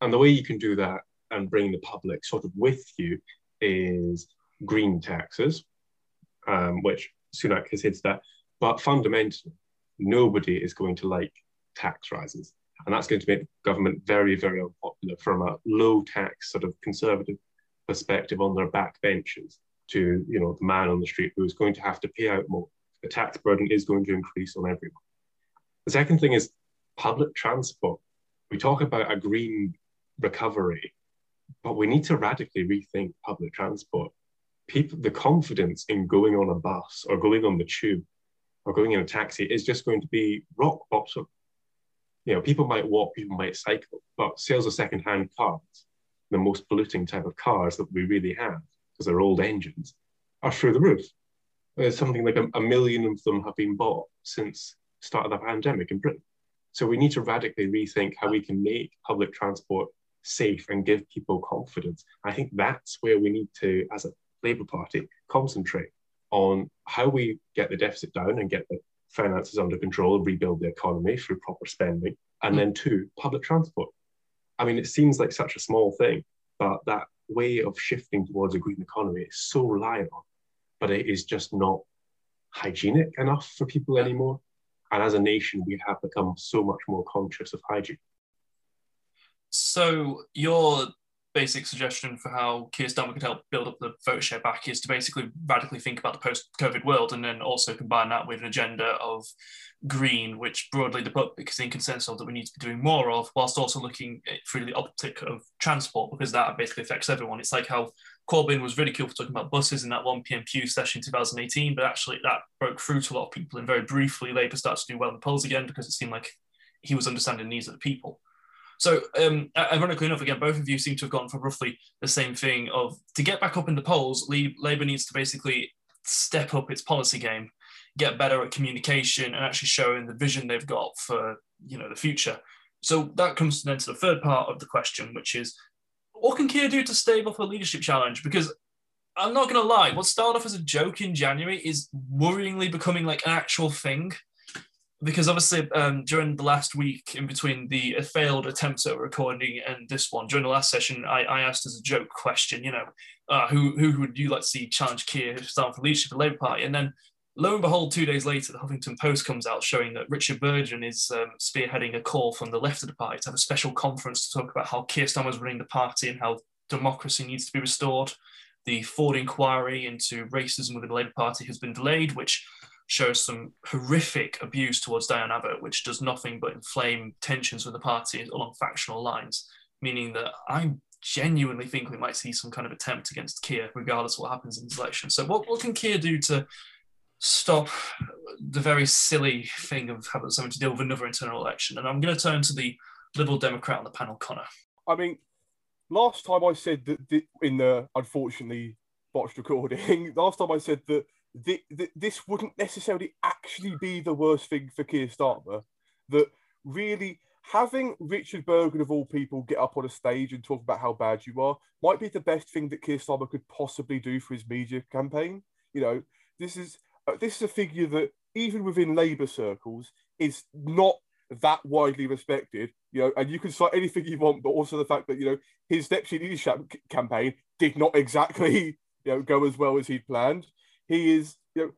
C: And the way you can do that and bring the public sort of with you is green taxes, um, which Sunak has hinted at. But fundamentally, nobody is going to like tax rises. And that's going to make government very, very unpopular from a low tax sort of conservative perspective on their backbenches to you know the man on the street who is going to have to pay out more. The tax burden is going to increase on everyone. The second thing is public transport. We talk about a green recovery, but we need to radically rethink public transport people the confidence in going on a bus or going on the tube or going in a taxi is just going to be rock bottom. You know, people might walk, people might cycle, but sales of second-hand cars, the most polluting type of cars that we really have, because they're old engines, are through the roof. There's something like a, a million of them have been bought since start of the pandemic in Britain. So we need to radically rethink how we can make public transport safe and give people confidence. I think that's where we need to, as a Labour Party concentrate on how we get the deficit down and get the finances under control, and rebuild the economy through proper spending, and mm. then two, public transport. I mean, it seems like such a small thing, but that way of shifting towards a green economy is so reliant on, but it is just not hygienic enough for people anymore. And as a nation, we have become so much more conscious of hygiene.
A: So you're basic suggestion for how Keir Starmer could help build up the vote share back is to basically radically think about the post-COVID world and then also combine that with an agenda of green, which broadly the public is in consensus of that we need to be doing more of, whilst also looking through the optic of transport, because that basically affects everyone. It's like how Corbyn was ridiculed for talking about buses in that 1 p.m. Pew session in 2018, but actually that broke through to a lot of people. And very briefly, Labour started to do well in the polls again because it seemed like he was understanding the needs of the people. So, um, ironically enough, again, both of you seem to have gone for roughly the same thing. Of to get back up in the polls, Labour needs to basically step up its policy game, get better at communication, and actually showing the vision they've got for you know the future. So that comes then to the third part of the question, which is what can Keir do to stave off a leadership challenge? Because I'm not going to lie, what started off as a joke in January is worryingly becoming like an actual thing. Because obviously, um, during the last week, in between the failed attempts at recording and this one, during the last session, I, I asked as a joke question, you know, uh, who who would you like to see challenge Keir start for leadership of the Labour Party? And then lo and behold, two days later, the Huffington Post comes out showing that Richard Burgon is um, spearheading a call from the left of the party to have a special conference to talk about how Keir is running the party and how democracy needs to be restored. The Forde inquiry into racism within the Labour Party has been delayed, which shows some horrific abuse towards Diane Abbott, which does nothing but inflame tensions with the party along factional lines, meaning that I genuinely think we might see some kind of attempt against Keir, regardless of what happens in this election. So, what, what can Keir do to stop the very silly thing of having something to deal with another internal election. And I'm going to turn to the Liberal Democrat on the panel, Connor.
D: I mean, last time I said that in the unfortunately botched recording, [laughs] last time I said that this wouldn't necessarily actually be the worst thing for Keir Starmer. That really having Richard Burgon of all people get up on a stage and talk about how bad you are might be the best thing that Keir Starmer could possibly do for his media campaign. You know, this is uh, this is a figure that even within Labour circles is not that widely respected. You know, and you can cite anything you want, but also the fact that you know his deputy leadership campaign did not exactly [laughs] you know go as well as he'd planned. He is you know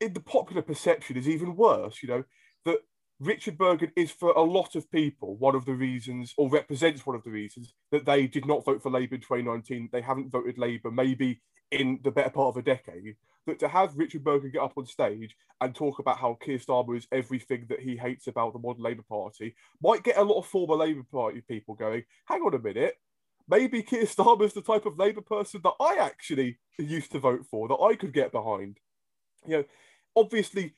D: in the popular perception is even worse. You know that Richard Burgon is for a lot of people one of the reasons, or represents one of the reasons that they did not vote for Labour in 2019. They haven't voted Labour maybe in the better part of a decade That to have Richard Burgon get up on stage and talk about how Keir Starmer is everything that he hates about the modern Labour Party might get a lot of former Labour Party people going, hang on a minute, maybe Keir Starmer is the type of Labour person that I actually used to vote for, that I could get behind. You know, obviously,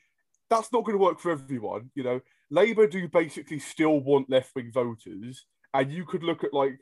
D: that's not going to work for everyone. You know, Labour do basically still want left wing voters, and you could look at like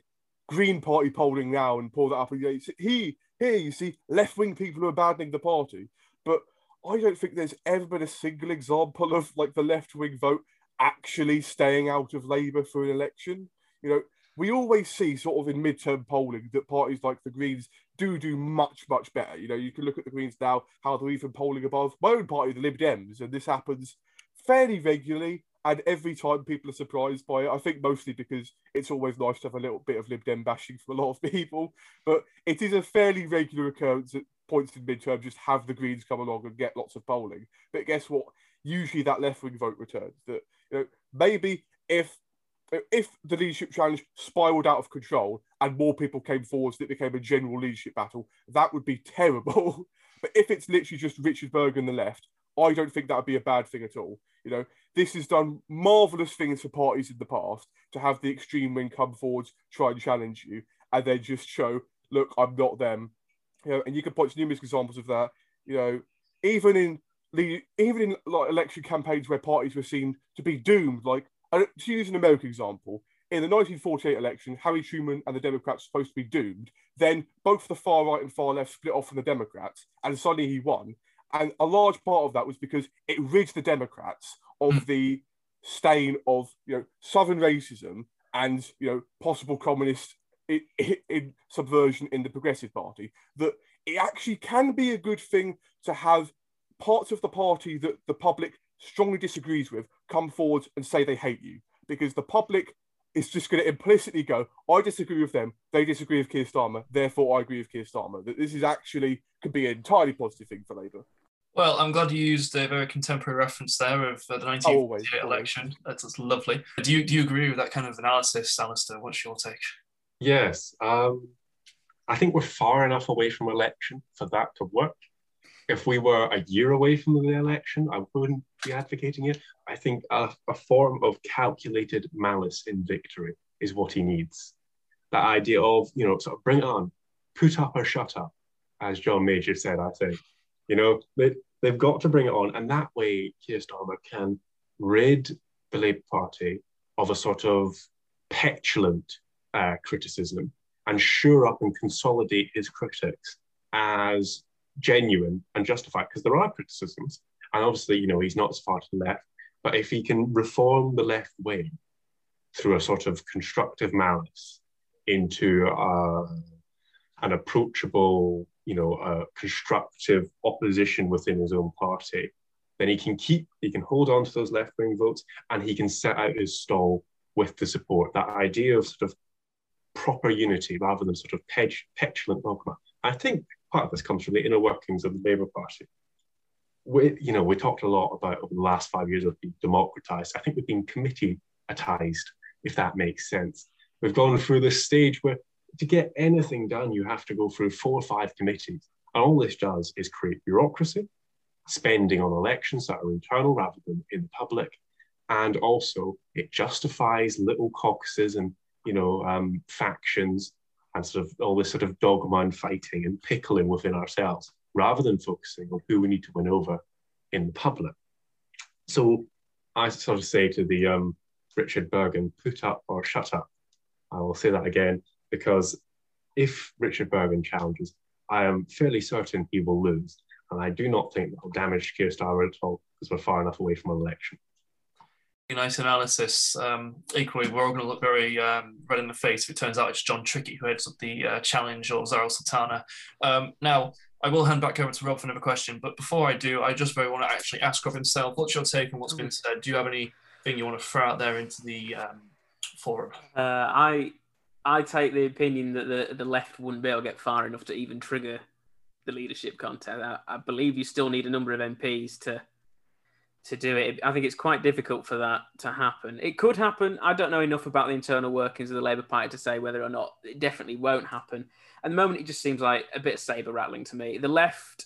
D: Green Party polling now and pull that up. And you know, he here you see left wing people are abandoning the party, but I don't think there's ever been a single example of like the left wing vote actually staying out of Labour for an election. You know, we always see sort of in midterm polling that parties like the Greens do do much, much better. You know, you can look at the Greens now, how they're even polling above my own party, the Lib Dems, and this happens fairly regularly. And every time people are surprised by it, I think mostly because it's always nice to have a little bit of Lib Dem bashing from a lot of [laughs] people. But it is a fairly regular occurrence at points in midterm, just have the Greens come along and get lots of polling. But guess what? Usually that left wing vote returns. That you know, maybe if if the leadership challenge spiraled out of control and more people came forward, so it became a general leadership battle, that would be [laughs] terrible. but if it's literally just Richard Burgon the left, I don't think that would be a bad thing at all. You know, this has done marvelous things for parties in the past to have the extreme wing come forward, try and challenge you, and then just show, look, I'm not them. You know, and you can point to numerous examples of that. You know, even in even in like election campaigns where parties were seen to be doomed, like to use an American example, in the 1948 election, Harry Truman and the Democrats were supposed to be doomed. Then both the far right and far left split off from the Democrats, and suddenly he won. And a large part of that was because it rid the Democrats of mm. the stain of you know southern racism and you know possible communist in, in subversion in the Progressive Party. That it actually can be a good thing to have parts of the party that the public strongly disagrees with come forward and say they hate you because the public is just going to implicitly go, I disagree with them, they disagree with Keir Starmer, therefore I agree with Keir Starmer. That this is actually could be an entirely positive thing for Labour.
A: Well, I'm glad you used a very contemporary reference there of uh, the 1948 election. That's, that's, lovely. Do you do you agree with that kind of analysis, Alistair? What's your take?
C: Yes, um, I think we're far enough away from election for that to work. If we were a year away from the election, I wouldn't be advocating it. I think a, a form of calculated malice in victory is what he needs. That idea of you know, sort of bring it on, put up or shut up, as John Major said. I think you know, they, they've got to bring it on. And that way, Keir Starmer can rid the Labour Party of a sort of petulant uh, criticism and shore up and consolidate his critics as genuine and justified because there are criticisms and obviously you know he's not as far to the left but if he can reform the left wing through a sort of constructive malice into uh, an approachable you know uh, constructive opposition within his own party then he can keep he can hold on to those left wing votes and he can set out his stall with the support that idea of sort of proper unity rather than sort of petulant dogma. I think part of this comes from the inner workings of the Labour Party. We, you know, we talked a lot about over the last five years of being democratized. I think we've been committeeatized, if that makes sense. We've gone through this stage where to get anything done, you have to go through four or five committees. And all this does is create bureaucracy, spending on elections that are internal rather than in the public. And also, it justifies little caucuses and you know, um, factions and sort of all this sort of dogma and fighting and pickling within ourselves, rather than focusing on who we need to win over in the public. So I sort of say to the um, Richard Burgon, put up or shut up. I will say that again because if Richard Burgon challenges, I am fairly certain he will lose. And I do not think that will damage Keir Starmer at all because we're far enough away from an election
A: nice analysis. Um, equally, we're all going to look very um, red in the face if it turns out it's Jon Trickett who heads up the uh, challenge or Zarah Sultana. Um, now, I will hand back over to Rob for another question, but before I do, I just very want to actually ask Rob himself, what's your take on what's been said? Do you have anything you want to throw out there into the um, forum?
B: Uh, I I take the opinion that the, the left wouldn't be able to get far enough to even trigger the leadership contest. I, I believe you still need a number of MPs to to do it. I think it's quite difficult for that to happen. It could happen. I don't know enough about the internal workings of the Labour Party to say whether or not it definitely won't happen. At the moment, it just seems like a bit of saber rattling to me. The left,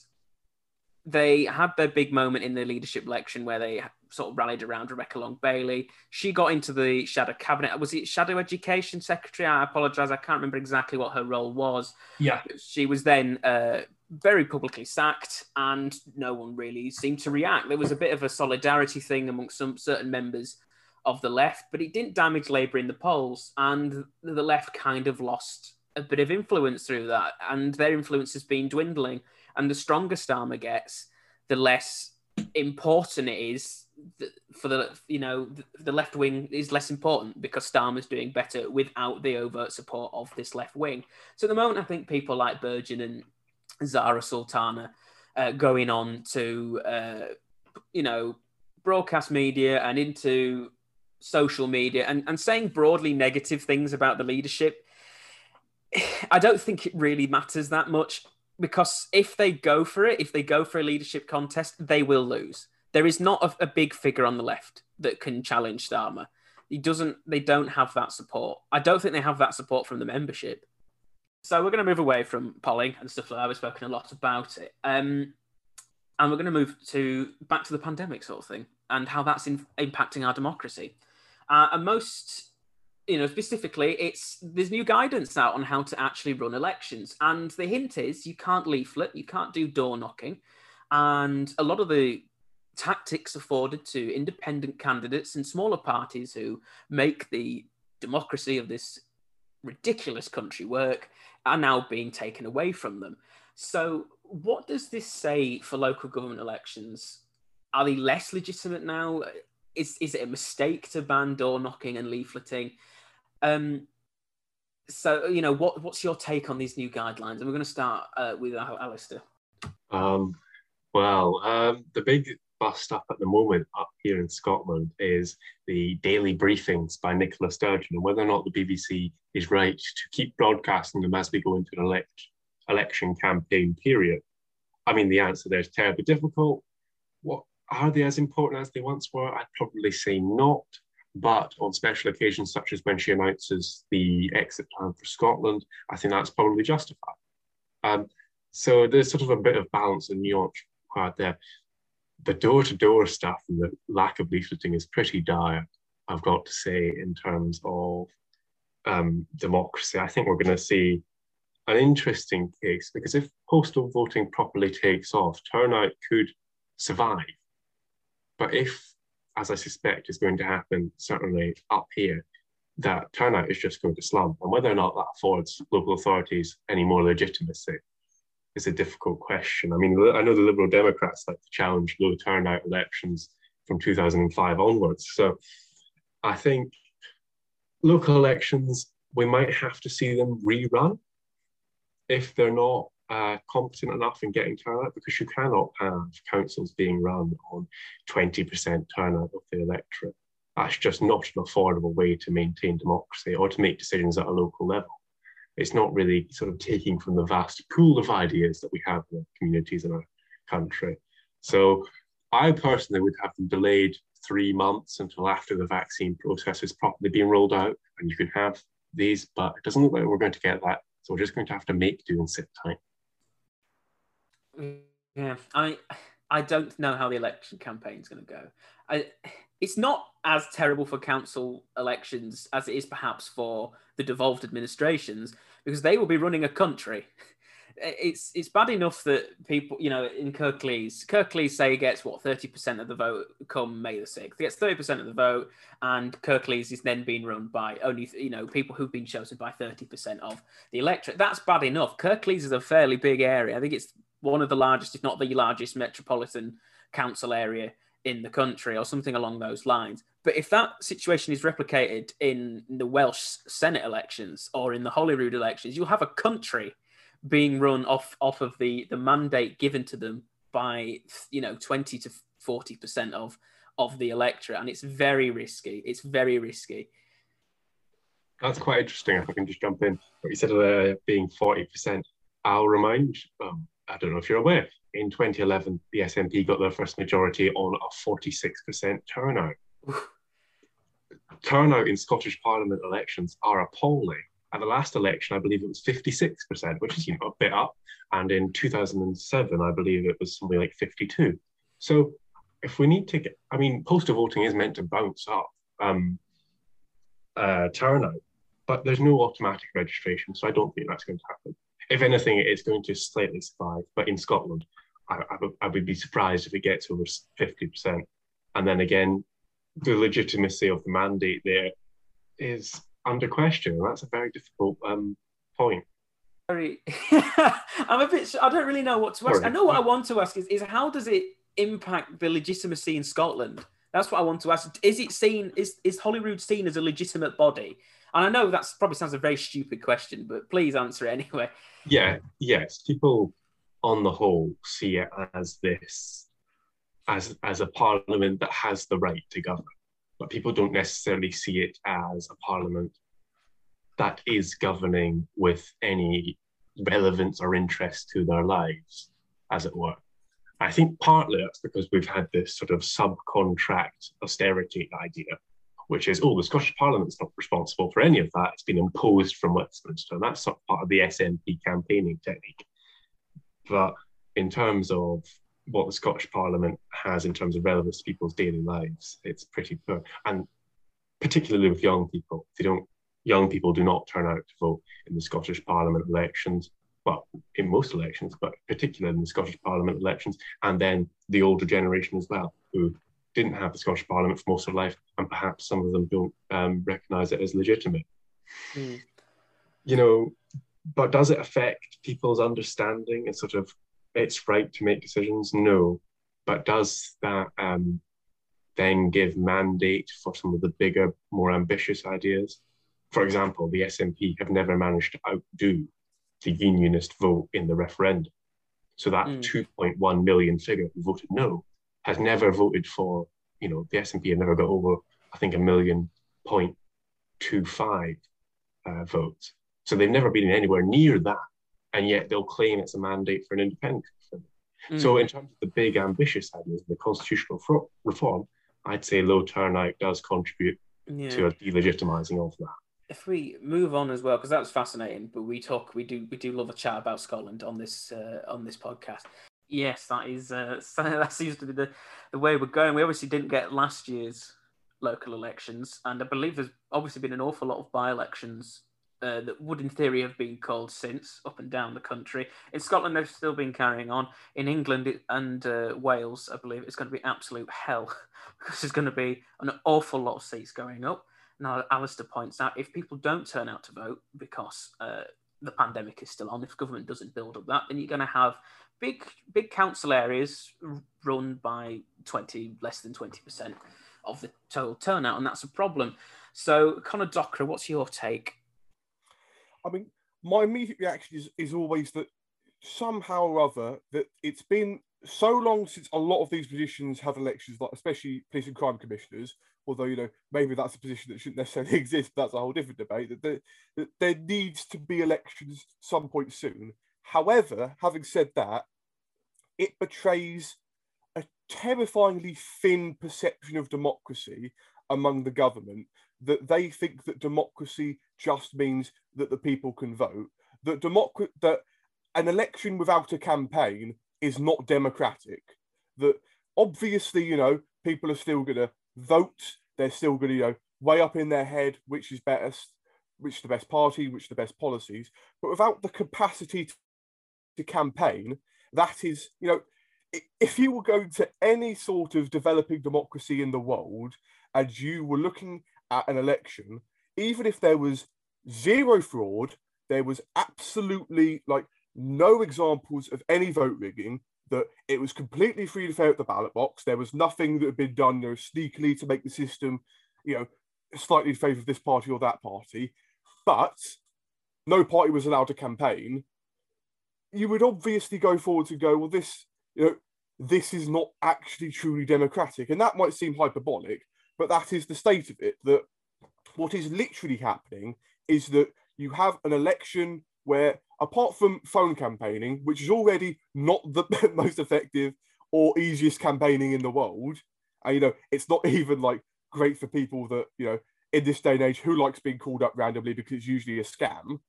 B: they had their big moment in the leadership election where they sort of rallied around Rebecca Long Bailey. She got into the shadow cabinet. Was it shadow education secretary? I apologise. I can't remember exactly what her role was.
A: Yeah.
B: She was then uh, very publicly sacked, and no one really seemed to react. There was a bit of a solidarity thing amongst some certain members of the left, but it didn't damage Labour in the polls, and the left kind of lost a bit of influence through that, and their influence has been dwindling. And the stronger Starmer gets, the less important it is for the you know the left wing is less important because Starmer's doing better without the overt support of this left wing. So at the moment, I think people like Burgon and Zarah Sultana uh, going on to, uh, you know, broadcast media and into social media and, and saying broadly negative things about the leadership. [sighs] I don't think it really matters that much because if they go for it, if they go for a leadership contest, they will lose. There is not a, a big figure on the left that can challenge Starmer. He doesn't. They don't have that support. I don't think they have that support from the membership. So we're going to move away from polling and stuff like that. We've spoken a lot about it. Um, and we're going to move to back to the pandemic sort of thing and how that's in, impacting our democracy. Uh, and most, you know, specifically, it's there's new guidance out on how to actually run elections. And the hint is you can't leaflet, you can't do door knocking, and a lot of the tactics afforded to independent candidates and smaller parties who make the democracy of this ridiculous country work are now being taken away from them. So, what does this say for local government elections? Are they less legitimate now? Is is it a mistake to ban door knocking and leafleting? Um, so, you know, what what's your take on these new guidelines? And we're going to start uh, with Alistair.
C: Um, well, um, the big bust up at the moment up here in Scotland is the daily briefings by Nicola Sturgeon and whether or not the BBC is right to keep broadcasting them as we go into an elect, election campaign period. I mean, the answer there is terribly difficult. What are they as important as they once were? I'd probably say not. But on special occasions, such as when she announces the exit plan for Scotland, I think that's probably justified. Um, so there's sort of a bit of balance and nuance required there the door-to-door stuff and the lack of leafleting is pretty dire, I've got to say, in terms of um, democracy. I think we're going to see an interesting case because if postal voting properly takes off, turnout could survive. But if, as I suspect is going to happen, certainly up here, that turnout is just going to slump. And whether or not that affords local authorities any more legitimacy is a difficult question. I mean, I know the Liberal Democrats like to challenge low turnout elections from 2005 onwards. So I think local elections, we might have to see them rerun if they're not uh, competent enough in getting turnout, because you cannot have councils being run on 20% turnout of the electorate. That's just not an affordable way to maintain democracy or to make decisions at a local level. It's not really sort of taking from the vast pool of ideas that we have in our communities in our country. So I personally would have them delayed three months until after the vaccine process is properly being rolled out and you can have these, but it doesn't look like we're going to get that. So we're just going to have to make do and sit tight.
B: Mm, yeah, I I don't know how the election campaign is going to go. I, it's not as terrible for council elections as it is perhaps for the devolved administrations because they will be running a country. [laughs] It's it's bad enough that people, you know, in Kirklees, Kirklees say gets what thirty percent of the vote come May the sixth. Gets thirty percent of the vote, and Kirklees is then being run by only you know people who've been chosen by thirty percent of the electorate. That's bad enough. Kirklees is a fairly big area. I think it's one of the largest, if not the largest, metropolitan council area in the country or something along those lines. But if that situation is replicated in the Welsh Senate elections or in the Holyrood elections, you'll have a country being run off off of the the mandate given to them by you know 20 to 40 percent of of the electorate. And it's very risky. It's very risky.
C: That's quite interesting if i can just jump in. What you said uh, being 40 percent i'll remind um, i don't know if you're aware in 2011 the snp got their first majority on a 46% turnout turnout in scottish parliament elections are appalling at the last election, I believe it was 56%, which is you know a bit up. And in 2007, I believe it was something like 52. So if we need to get, I mean, postal voting is meant to bounce up um, uh, turnout, but there's no automatic registration, so I don't think that's going to happen. If anything, it's going to slightly survive. But in Scotland, I, I, would, I would be surprised if it gets over 50%. And then again, the legitimacy of the mandate there is under question. That's a very difficult um, point.
B: Very, [laughs] I'm a bit. I don't really know what to ask. Sorry. I know what I want to ask is, is how does it impact the legitimacy in Scotland? That's what I want to ask. Is it seen? Is is Holyrood seen as a legitimate body? And I know that probably sounds a very stupid question, but please answer it anyway.
C: Yeah. Yes. People, on the whole, see it as this, as as a parliament that has the right to govern but people don't necessarily see it as a parliament that is governing with any relevance or interest to their lives, as it were. I think partly that's because we've had this sort of subcontract austerity idea, which is, oh, the Scottish Parliament's not responsible for any of that. It's been imposed from Westminster. And that's sort of part of the SNP campaigning technique. But in terms of what the Scottish Parliament has in terms of relevance to people's daily lives, it's pretty poor. And particularly with young people, they don't. Young people do not turn out to vote in the Scottish Parliament elections. Well, in most elections, but particularly in the Scottish Parliament elections, and then the older generation as well, who didn't have the Scottish Parliament for most of life, and perhaps some of them don't um, recognise it as legitimate. Mm. You know, but does it affect people's understanding and sort of its right to make decisions? No. But does that um, then give mandate for some of the bigger, more ambitious ideas? For example, the SNP have never managed to outdo the unionist vote in the referendum. So that mm. 2.1 million figure who voted no has never voted for, you know, the SNP have never got over, I think, a million point two five uh, votes. So they've never been anywhere near that and yet they'll claim it's a mandate for an independent mm. So, in terms of the big ambitious ideas, the constitutional reform, I'd say low turnout does contribute yeah. to a delegitimizing of that.
B: If we move on as well, because that was fascinating, but we talk, we do, we do love a chat about Scotland on this uh, on this podcast. Yes, that is uh, [laughs] that seems to be the the way we're going. We obviously didn't get last year's local elections, and I believe there's obviously been an awful lot of by elections uh, that would, in theory, have been called since up and down the country. In Scotland, they've still been carrying on. In England and uh, Wales, I believe it's going to be absolute hell [laughs] because there's going to be an awful lot of seats going up. Now, Alistair points out if people don't turn out to vote because uh, the pandemic is still on, if government doesn't build up that, then you're going to have big big council areas run by 20 less than 20% of the total turnout, and that's a problem. So, Connor Dockery what's your take?
D: I mean, my immediate reaction is, is always that somehow or other that it's been so long since a lot of these positions have elections, like especially police and crime commissioners. Although you know maybe that's a position that shouldn't necessarily [laughs] exist. That's a whole different debate. That there, that there needs to be elections some point soon. However, having said that, it betrays a terrifyingly thin perception of democracy among the government that they think that democracy just means that the people can vote. That democ- that an election without a campaign is not democratic. That obviously, you know, people are still going to vote. They're still going to, you know, weigh up in their head which is best, which is the best party, which the best policies. But without the capacity to, campaign, that is, you know, if you were going to any sort of developing democracy in the world and you were looking at an election, even if there was zero fraud, there was absolutely like no examples of any vote rigging, that it was completely free to fair at the ballot box. There was nothing that had been done you know, sneakily to make the system, you know, slightly in favour of this party or that party. But no party was allowed to campaign. You would obviously go forward to go, well, this, you know, this is not actually truly democratic. And that might seem hyperbolic, but that is the state of it. That what is literally happening is that you have an election where, apart from phone campaigning, which is already not the [laughs] most effective or easiest campaigning in the world, and you know, it's not [laughs] even like great for people that you know in this day and age who likes being called up randomly because it's usually a scam.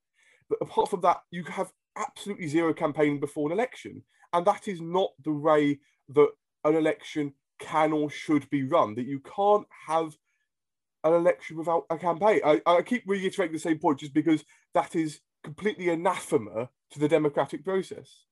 D: But apart from that, you have absolutely zero campaigning before an election, and that is not the way that an election can or should be run. That you can't have an election without a campaign. I, I keep reiterating the same point just because that is completely anathema to the democratic process.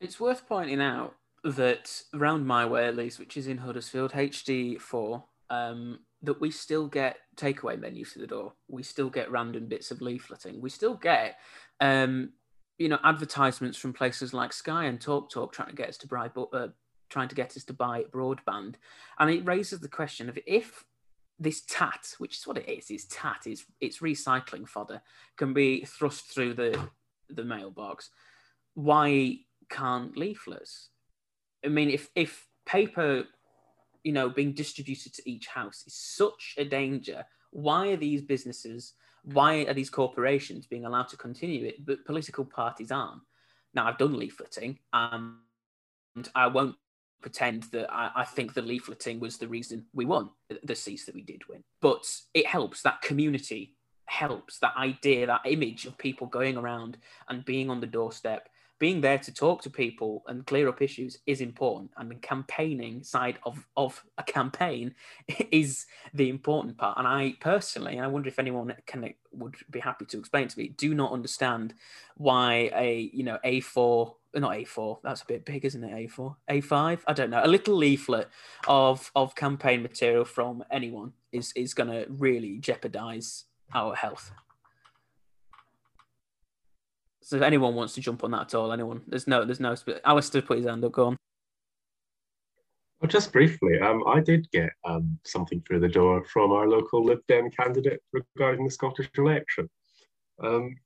B: It's worth pointing out that around my way, at least, which is in Huddersfield, HD4, um, that we still get takeaway menus to the door. We still get random bits of leafleting. We still get, um, you know, advertisements from places like Sky and Talk Talk trying to get us to buy, uh, trying to get us to buy broadband. And it raises the question of if this tat, which is what it is, is tat, it's, it's recycling fodder, can be thrust through the, the mailbox. Why can't leaflets? I mean, if, if paper, you know, being distributed to each house is such a danger, why are these businesses, why are these corporations being allowed to continue it, but political parties aren't? Now, I've done leafleting, um, and I won't pretend that I, I, think the leafleting was the reason we won the seats that we did win. But it helps that community helps that idea, that image of people going around and being on the doorstep, being there to talk to people and clear up issues is important. And the campaigning side of, of a campaign [laughs] is the important part. And I personally, I wonder if anyone can would be happy to explain to me, do not understand why a you know A4 not A4. That's a bit big, isn't it? A4, A5. I don't know. A little leaflet of of campaign material from anyone is is going to really jeopardize our health. So if anyone wants to jump on that at all, anyone, there's no, there's no. Alistair put his hand up. Go on.
C: Well, just briefly, um, I did get um, something through the door from our local Lib Dem candidate regarding the Scottish election. Um,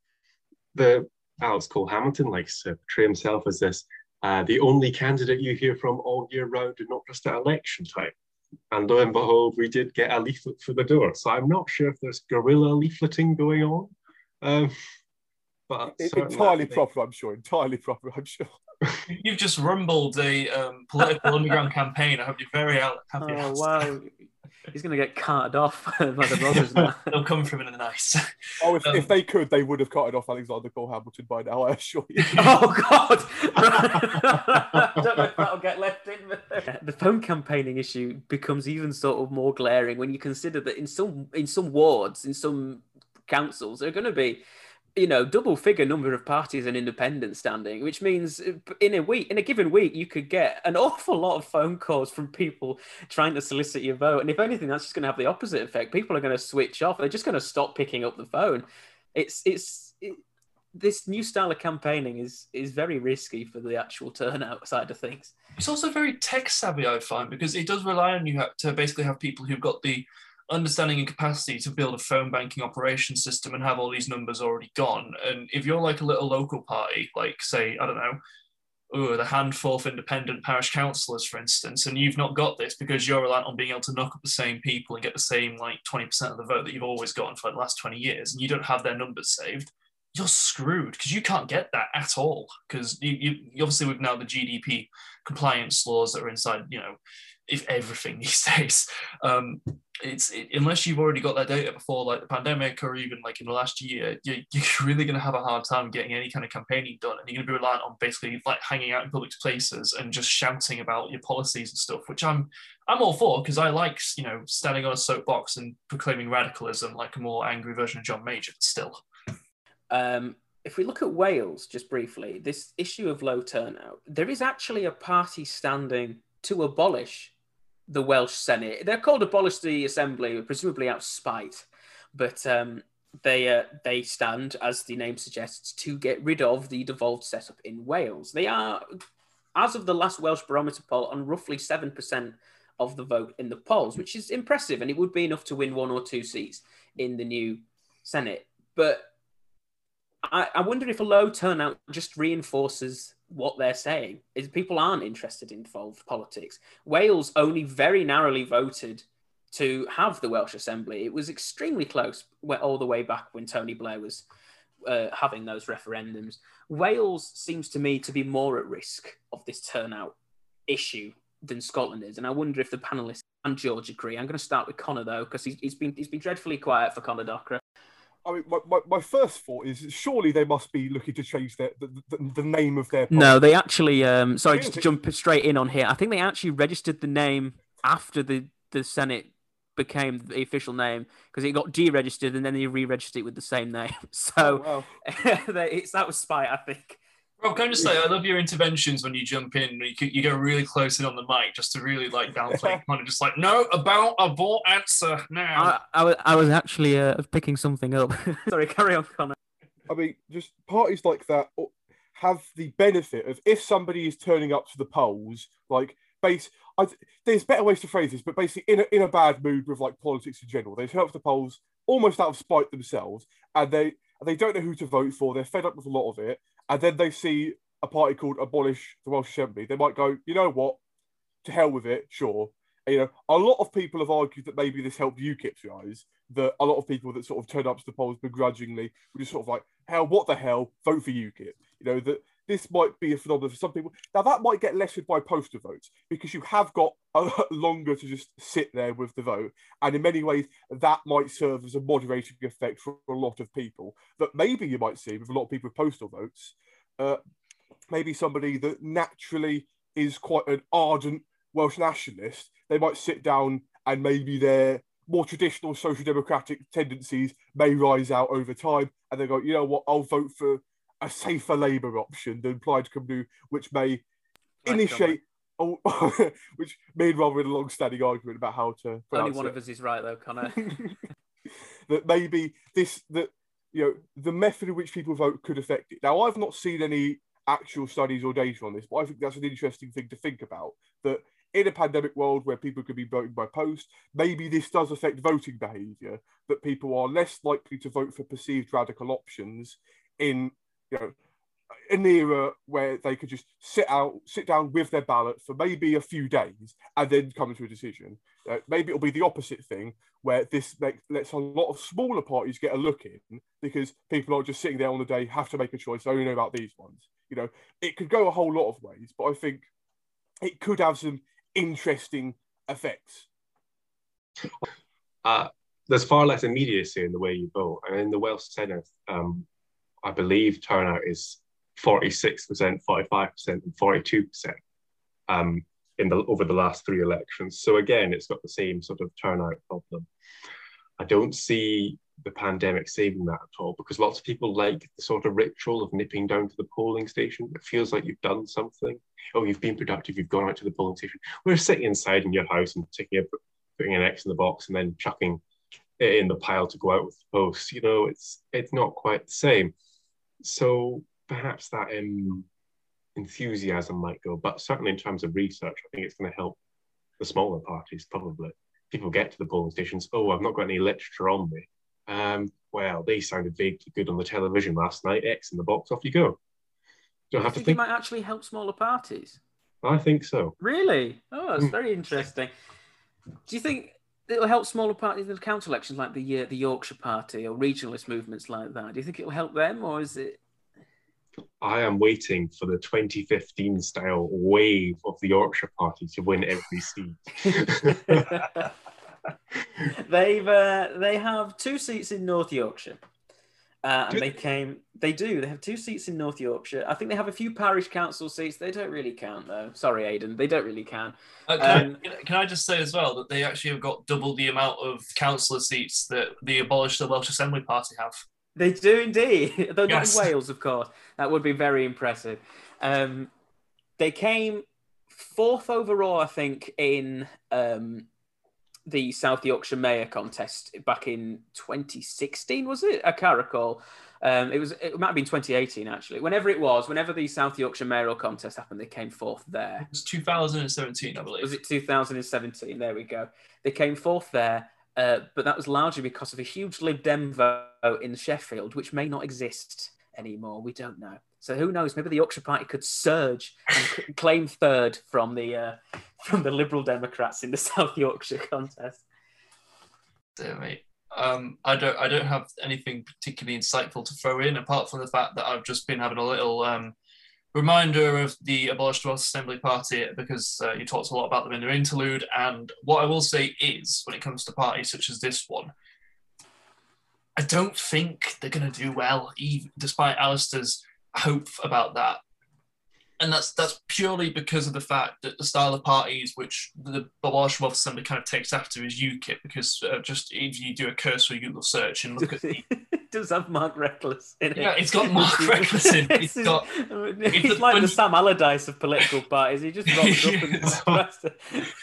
C: the Alex Cole Hamilton likes to portray himself as this uh, the only candidate you hear from all year round and not just at election time. And lo and behold, we did get a leaflet for the door. So I'm not sure if there's guerrilla leafleting going on. Um, but
D: entirely proper, I'm sure. Entirely proper, I'm sure. [laughs]
A: You've just rumbled a um, political underground campaign. I hope you're very happy.
B: Oh, [laughs] wow. He's going to get carted off [laughs] by the brothers now.
A: They'll come from in the nice.
D: Oh, if, um, if they could, they would have carted off Alexander Cole Hamilton by now, I assure you.
B: oh, God! I don't know if that'll get left in. But... The phone campaigning issue becomes even sort of more glaring when you consider that in some in some wards, in some councils, there are going to be you know, double figure number of parties and independents standing, which means uh, in a week, in a given week, you could get an awful lot of phone calls from people trying to solicit your vote. And if anything, that's just going to have the opposite effect. People are going to switch off. They're just going to stop picking up the phone. It's it's it, this new style of campaigning is is very risky for the actual turnout side of things.
A: It's also very tech savvy, I find, because it does rely on you uh, to basically have people who've got the understanding and capacity to build a phone banking operation system and have all these numbers already gone. And if you're like a little local party, like say, I don't know, oh, the handful of independent parish councillors, for instance, and you've not got this because you're reliant on being able to knock up the same people and get the same like 20% of the vote that you've always gotten for the last 20 years, and you don't have their numbers saved, you're screwed because you can't get that at all. Because you, you, obviously with now the GDPR compliance laws that are inside, you know, if everything [laughs] these days, um, it's it, unless you've already got that data before like the pandemic or even like in the last year you're, you're [laughs] really going to have a hard time getting any kind of campaigning done and you're going to be reliant on basically like hanging out in public places and just shouting about your policies and stuff which i'm i'm all for because i like you know standing on a soapbox and proclaiming radicalism like a more angry version of john major still.
B: Um if we look at Wales just briefly, this issue of low turnout, there is actually a party standing to abolish the Welsh Senate. They're called abolish the assembly, presumably out of spite, but um, they uh, they stand, as the name suggests, to get rid of the devolved setup in Wales. They are, as of the last Welsh Barometer poll, on roughly seven percent of the vote in the polls, which is impressive, and it would be enough to win one or two seats in the new Senate. But I, I wonder if a low turnout just reinforces what they're saying is people aren't interested in involved politics. Wales only very narrowly voted to have the Welsh Assembly. It was extremely close all the way back when Tony Blair was uh, having those referendums. Wales seems to me to be more at risk of this turnout issue than Scotland is, and I wonder if the panelists and George agree. I'm going to start with Connor though, because he's, he's been he's been dreadfully quiet for Connor Dockery.
D: I mean, my, my, my, first thought is surely they must be looking to change their, the, the, the name of their.
B: No, they actually. Um, sorry, just to jump straight in on here. I think they actually registered the name after the the Senate became the official name because it got deregistered and then they re-registered it with the same name. [laughs] So oh, wow. [laughs] it's that was spite, I think.
A: Rob, can I just say I love your interventions when you jump in. You, you go really close in on the mic just to really like downplay. kind of just like no about a ball answer now.
B: I, I, I was actually uh, picking something up. [laughs] Sorry, carry on, Connor.
D: I mean, just parties like that have the benefit of if somebody is turning up to the polls, like base. I, there's better ways to phrase this, but basically in a, in a bad mood with like politics in general, they turn up to the polls almost out of spite themselves, and they they don't know who to vote for. They're fed up with a lot of it, and then they see a party called Abolish the Welsh Assembly, they might go, you know what, to hell with it, sure. And, you know, a lot of people have argued that maybe this helped UKIP's rise. That a lot of people that sort of turned up to the polls begrudgingly were just sort of like, hell, what the hell, vote for UKIP. You know, that this might be a phenomenon for some people. Now that might get lessened by postal votes because you have got a lot longer to just sit there with the vote, and in many ways that might serve as a moderating effect for a lot of people. That maybe you might see with a lot of people with postal votes, uh, maybe somebody that naturally is quite an ardent Welsh nationalist, they might sit down and maybe their more traditional social democratic tendencies may rise out over time, and they go, you know what, I'll vote for a safer Labour option than Plaid Cymru, which may initiate. Oh, [laughs] which made rather a long-standing argument about how to.
B: Only one
D: it.
B: of us is right, though, Connor. [laughs]
D: that maybe this that you know, the method in which people vote could affect it. Now, I've not seen any actual studies or data on this, but I think that's an interesting thing to think about. That in a pandemic world where people could be voting by post, maybe this does affect voting behaviour. That people are less likely to vote for perceived radical options in, you know, an era where they could just sit out, sit down with their ballot for maybe a few days and then come to a decision. Uh, maybe it'll be the opposite thing where this make, lets a lot of smaller parties get a look in because people are just sitting there on the day, have to make a choice. I only know about these ones. You know, it could go a whole lot of ways, but I think it could have some interesting effects.
C: Uh, there's far less immediacy in the way you vote, and in the Welsh Senate, um, I believe turnout is 46%, 45%, and 42% um, in the over the last three elections. So again, it's got the same sort of turnout problem. I don't see the pandemic saving that at all because lots of people like the sort of ritual of nipping down to the polling station. It feels like you've done something. Oh, you've been productive. You've gone out to the polling station. We're sitting inside in your house and taking a, putting an X in the box and then chucking it in the pile to go out with the post. You know, it's it's not quite the same. So perhaps that um, enthusiasm might go, but certainly in terms of research, I think it's going to help the smaller parties probably. People get to the polling stations. Oh, I've not got any literature on me. Um, well, they sounded vaguely good on the television last night. X in the box, off you go.
B: Don't have to think. It might actually help smaller parties.
C: I think so.
B: Really? Oh, that's very interesting. Do you think it'll help smaller parties in the council elections, like the uh, the Yorkshire Party or regionalist movements like that? Do you think it'll help them, or is it?
C: I am waiting for the 2015 style wave of the Yorkshire Party to win every seat. [laughs]
B: They've uh, they have two seats in North Yorkshire. Uh, and they came. They do. They have two seats in North Yorkshire. I think they have a few parish council seats. They don't really count, though. Sorry, Aidan. They don't really count.
A: Uh, can, um, I, can, I, just say as well that they actually have got double the amount of councillor seats that the abolished the Welsh Assembly Party have.
B: They do indeed. [laughs] Though yes. not in Wales, of course. That would be very impressive. Um, they came fourth overall, I think, in um, the South Yorkshire Mayor contest back in 2016, was it? I can't recall. Um, it was. It might have been 2018 actually. Whenever it was, whenever the South Yorkshire mayoral contest happened, they came fourth there.
A: It was 2017, I believe.
B: Was it 2017? There we go. They came fourth there, uh, but that was largely because of a huge Lib Dem vote in Sheffield, which may not exist anymore. We don't know. So who knows? Maybe the Yorkshire Party could surge and claim third from the uh, [laughs] from the Liberal Democrats in the [laughs] South Yorkshire contest.
A: Dear me. Um, I don't I don't have anything particularly insightful to throw in apart from the fact that I've just been having a little um, reminder of the abolished Welsh Assembly Party because uh, you talked a lot about them in their interlude. And what I will say is, when it comes to parties such as this one, I don't think they're going to do well, even despite Alistair's hope about that and that's that's purely because of the fact that the style of parties which the Welsh Assembly kind of takes after is UKIP. Because uh, just if you do a cursory Google search and look at the [laughs]
B: does have Mark Reckless in it.
A: Yeah, it's got Mark [laughs] Reckless in. It's [laughs] got.
B: He's like the Sam Allardyce of political parties. He just drops up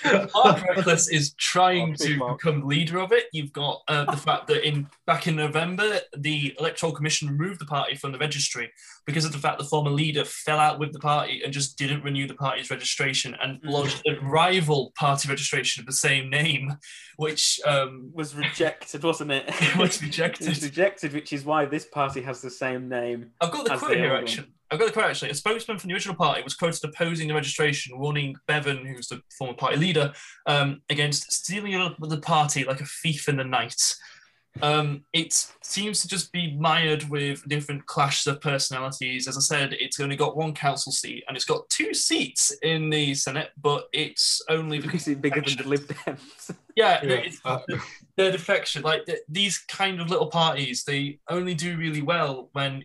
A: and Mark Reckless is trying to Mark. become leader of it. You've got uh, the fact that in back in November, the Electoral Commission removed the party from the registry because of the fact the former leader fell out with the party and just didn't renew the party's registration and mm. lodged a rival party registration of the same name, which um,
B: was rejected, wasn't it? [laughs]
A: it was rejected.
B: it was rejected, which is why this party has the same name.
A: I've got the quote here, actually. I've got the quote actually. A spokesman from the original party was quoted opposing the registration, warning Bevan, who's the former party leader, um, against stealing the party like a thief in the night. Um, it seems to just be mired with different clashes of personalities. As I said, it's only got one council seat and it's got two seats in the Senate, but it's only
B: because it's bigger than the Lib Dems. [laughs]
A: Yeah, yeah. It's, uh, they're defection. Like these kind of little parties, they only do really well when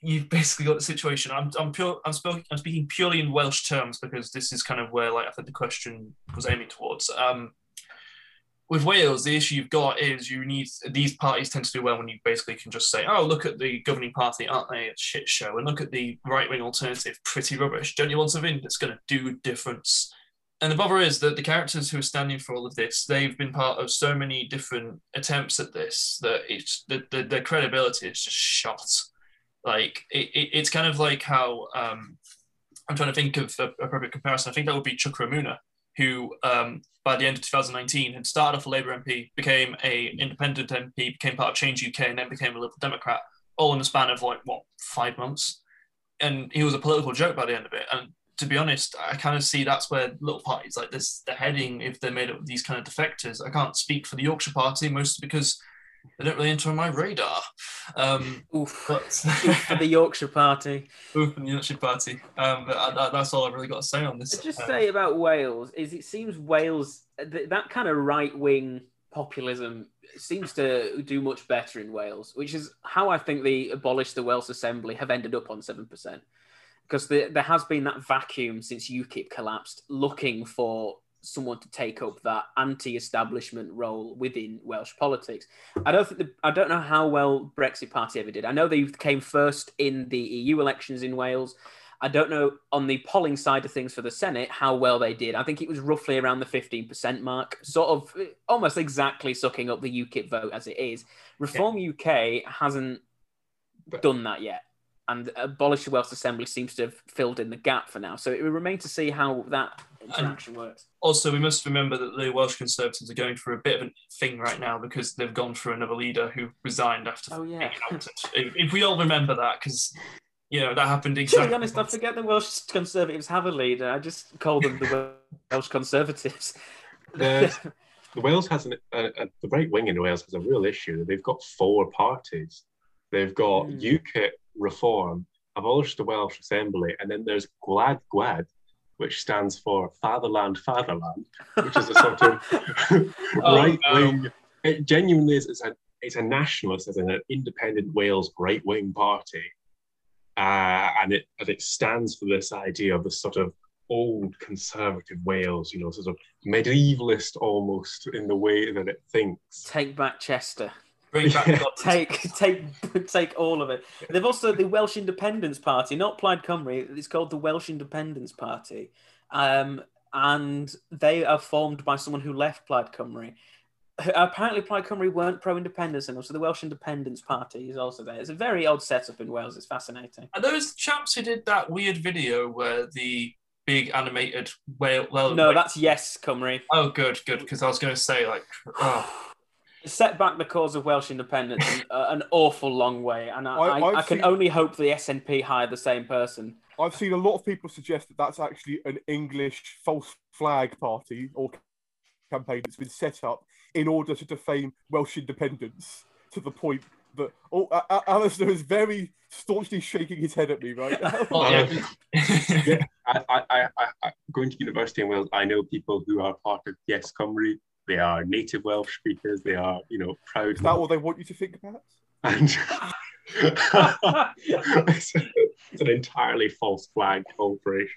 A: you've basically got the situation. I'm I'm pure. I'm speaking. I'm speaking purely in Welsh terms because this is kind of where like I think the question was aiming towards. Um, with Wales, the issue you've got is you need these parties tend to do well when you basically can just say, "Oh, look at the governing party, aren't they a shit show?" And look at the right wing alternative, pretty rubbish. Don't you want something that's going to do difference? And the bother is that the characters who are standing for all of this, they've been part of so many different attempts at this that it's the, the, their credibility is just shot. Like it, it, it's kind of like how um, I'm trying to think of a appropriate comparison. I think that would be Chuka Umunna, who um, by the end of 2019 had started off a Labour MP, became a independent MP, became part of Change UK, and then became a Liberal Democrat, all in the span of like what five months. And he was a political joke by the end of it. And to be honest, I kind of see that's where little parties like this, they're heading if they're made up of these kind of defectors. I can't speak for the Yorkshire Party, mostly because they don't really enter on my radar. Um,
B: oof, but, [laughs] for the Yorkshire Party. [laughs]
A: Oof for the Yorkshire Party. Um, but I, I, that's all I've really got to say on this.
B: Just uh, say about Wales is it seems Wales that kind of right wing populism seems to do much better in Wales, which is how I think the abolished the Welsh Assembly have ended up on seven percent, because the, there has been that vacuum since UKIP collapsed, looking for someone to take up that anti-establishment role within Welsh politics. I don't think the, I don't know how well Brexit Party ever did. I know they came first in the EU elections in Wales. I don't know on the polling side of things for the Senate how well they did. I think it was roughly around the 15% mark, sort of almost exactly sucking up the UKIP vote as it is. Reform UK hasn't done that yet. And Abolish the Welsh Assembly seems to have filled in the gap for now. So it will remain to see how that interaction works.
A: Also, we must remember that the Welsh Conservatives are going through a bit of a thing right now because they've gone through another leader who resigned after
B: Oh, yeah.
A: if, if we all remember that, because you know that happened
B: To
A: exactly.
B: be honest, I forget the Welsh Conservatives have a leader. I just call them the [laughs] Welsh Conservatives.
C: There's- [laughs] the Wales has an, a, a, the right wing in Wales has a real issue. They've got four parties. They've got
B: Hmm.
C: UKIP, Reform, Abolish the Welsh Assembly, and then there's Gwlad Gwed, which stands for Fatherland, Fatherland, which is a [laughs] sort of [laughs]
A: Oh,
C: right
A: no.
C: wing. It genuinely is it's a, it's a nationalist, as in an independent Wales right wing party. Uh, and it and it stands for this idea of this sort of old conservative Wales, you know, sort of medievalist almost in the way that it thinks.
B: Take back Chester.
A: Bring back
C: Yeah. [laughs]
B: Take, take, [laughs] take all of it. They've also the Welsh Independence Party, not Plaid Cymru. It's called the Welsh Independence Party, um, and they are formed by someone who left Plaid Cymru. Apparently, Plaid Cymru weren't pro-independence enough, so the Welsh Independence Party is also there. It's a very odd setup in Wales. It's fascinating.
A: Are those chaps who did that weird video where the big animated whale? Well,
B: No, that's yes, Cymru.
A: oh, good, good, because I was going to say like, [sighs] oh,
B: set back the cause of Welsh independence an, uh, an awful long way, and I,
D: I-
B: I,
D: I've
B: can
D: seen-
B: only hope the SNP hire the same person.
D: I've seen a lot of people suggest that that's actually an English false flag party or campaign that's been set up in order to defame Welsh independence to the point that oh, uh, Alistair is very staunchly shaking his head at me right now. [laughs]
A: well, yeah.
C: Yeah, I, I, I, I, I, going to university in Wales, I know people who are part of Yes Cymru. They are native Welsh speakers. They are, you know, proud.
D: is that what they want you to think about?
C: And [laughs] it's, it's an entirely false flag operation.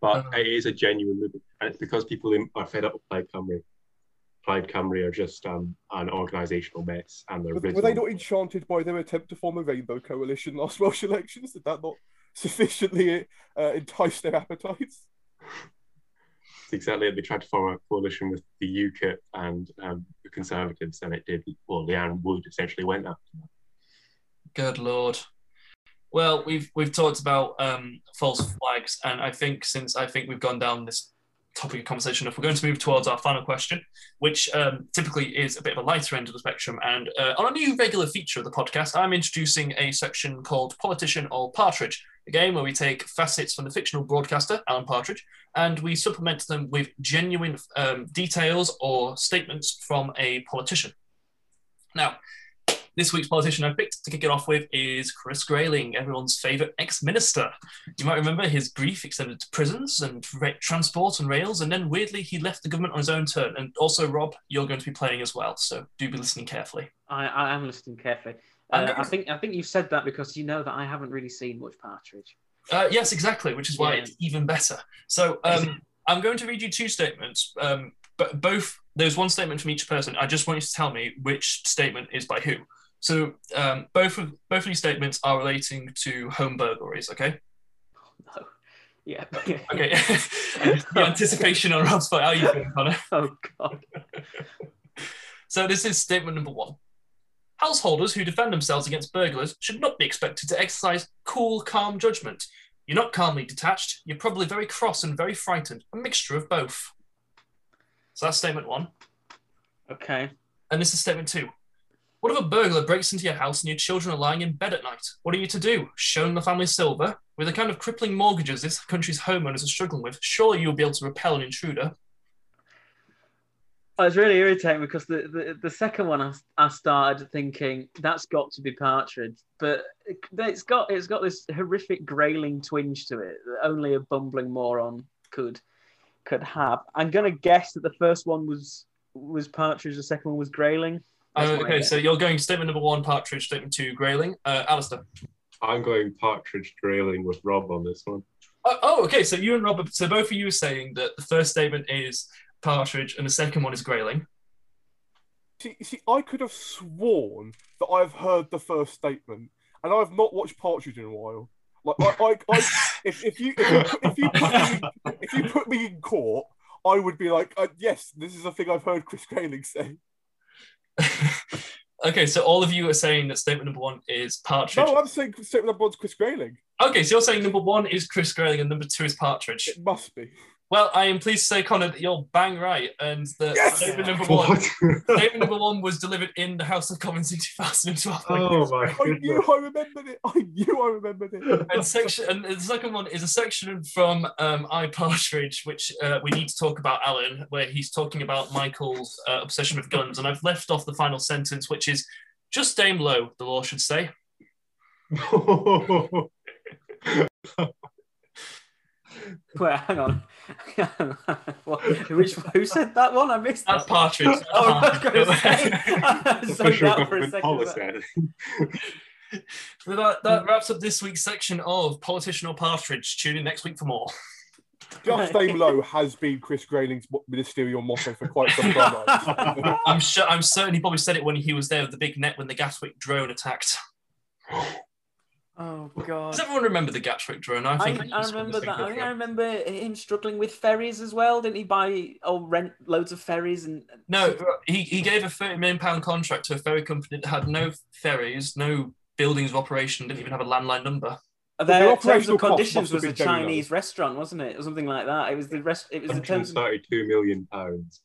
C: But
A: Uh.
C: it is a genuine movement. And it's because people in- are fed up with Plaid Cymru. Plaid Cymru are just um, an organisational mess and they're
D: Were, were they not enchanted by their attempt to form a rainbow coalition last Welsh elections? Did that not sufficiently uh, entice their appetites?
C: Exactly. They tried to form a coalition with the UKIP and um, the Conservatives, and it did. Well, Leanne Wood essentially went after that.
A: Good lord. Well, we've we've talked about um, false flags, and I think since I think we've gone down this topic of conversation, if we're going to move towards our final question, which um, typically is a bit of a lighter end of the spectrum, and uh, on a new regular feature of the podcast, I'm introducing a section called Politician or Partridge, a game where we take facets from the fictional broadcaster Alan Partridge, and we supplement them with genuine um, details or statements from a politician. Now, this week's politician I picked to kick it off with is Chris Grayling, everyone's favourite ex-minister. You might remember his brief extended to prisons and ra- transport and rails, and then weirdly he left the government on his own turn. And also, Rob, you're going to be playing as well, so do be listening carefully.
B: I, I am listening carefully. Uh, I think I think you've said that because you know that I haven't really seen much Partridge.
A: Uh, yes, exactly, which is why
B: Yeah.
A: it's even better. So um, I'm going to read you two statements, um, but both there's one statement from each person. I just want you to tell me which statement is by who. So um, both of both of these statements are relating to home burglaries. Okay.
B: No. [laughs] Yeah.
A: Okay. [laughs] the anticipation on Rob's part. How are you feeling, Connor? [laughs]
B: oh God.
A: So this is statement number one. Householders who defend themselves against burglars should not be expected to exercise cool, calm judgment. You're not calmly detached. You're probably very cross and very frightened. A mixture of both. So that's statement one.
B: Okay.
A: And this is statement two. What if a burglar breaks into your house and your children are lying in bed at night? What are you to do? Show them the family silver? With the kind of crippling mortgages this country's homeowners are struggling with, surely you'll be able to repel an intruder.
B: I was really irritating because the, the, the second one I, I started thinking that's got to be Partridge, but it, it's got it's got this horrific grayling twinge to it that only a bumbling moron could could have. I'm gonna guess that the first one was was Partridge, the second one was grayling. That's
A: Uh, okay,
B: guess.
A: so you're going statement number one, Partridge, statement two, Grayling. Uh, Alistair.
C: I'm going Partridge Grayling with Rob on this one.
A: Oh, oh, okay. So you and Rob, so both of you are saying that the first statement is Partridge and the second one is Grayling.
D: See, see, I could have sworn that I've heard the first statement, and I've not watched Partridge in a while. Like, I, I, I [laughs] if, if you if you, if you put me if you put me in court, I would be like, uh, yes, this is a thing I've heard Chris Grayling say. [laughs]
A: okay, so all of you are saying that statement number one is Partridge.
D: No, I'm saying statement number one's Chris Grayling.
A: Okay, so you're saying number one is Chris Grayling and number two is Partridge.
D: It must be.
A: Well, I am pleased to say, Connor, that you're bang right, and that
D: Yes!
A: statement number [laughs] one,
C: What?
A: statement number one was delivered in the House of Commons in 2012.
C: oh my
D: I
C: goodness.
D: knew I remembered it. I knew I remembered it.
A: and section and the second one is a section from um, I Partridge, which uh, we need to talk about Alan, where he's talking about Michael's uh, obsession with guns, and I've left off the final sentence, which is just aim low. The law should say. [laughs]
B: Wait, hang on. [laughs] what, which, who said that one? I missed
A: That's
B: that.
A: Partridge. That's [laughs]
B: Oh, I was
A: Partridge.
B: going to say. I zoned for a
C: government
B: second.
C: policy. [laughs]
A: So that, that wraps up this week's section of Politician or Partridge. Tune in next week for more.
D: Just aim low has been Chris Grayling's ministerial motto for quite some time.
A: I'm sure. I'm certain he probably said it when he was there with the big net when the Gatwick drone attacked.
B: Oh god.
A: Does everyone remember the Gatwick drone? I
B: I,
A: think
B: I remember that. I think I remember him struggling with ferries as well. Didn't he buy or rent loads of ferries and
A: No, he, he gave a thirty million pound contract to a ferry company that had no ferries, no buildings of operation, didn't even have a landline number.
B: their
D: their
B: terms
D: operational
B: and conditions was a
D: been very low.
B: Chinese restaurant, wasn't it, or something like that? It was the rest. It was the terms. and-
C: 132 million pounds.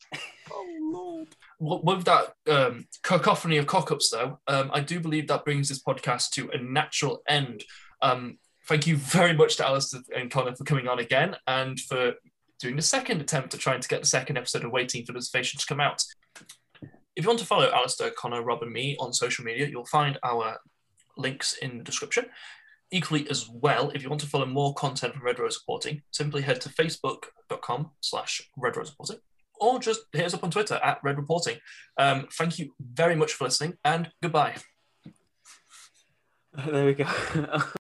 D: oh [laughs] Lord.
A: With that um, cacophony of cock-ups, though, um, I do believe that brings this podcast to a natural end. Um, thank you very much to Alistair and Connor for coming on again and for doing the second attempt at trying to get the second episode of Waiting for the Station to come out. If you want to follow Alistair, Connor, Rob, and me on social media, you'll find our links in the description. Equally as well, if you want to follow more content from Red Rose Reporting, simply head to facebook.com slash Red Rose Reporting or just hit us up on Twitter at Red Reporting. Um, thank you very much for listening and goodbye. [laughs]
B: There we go. [laughs]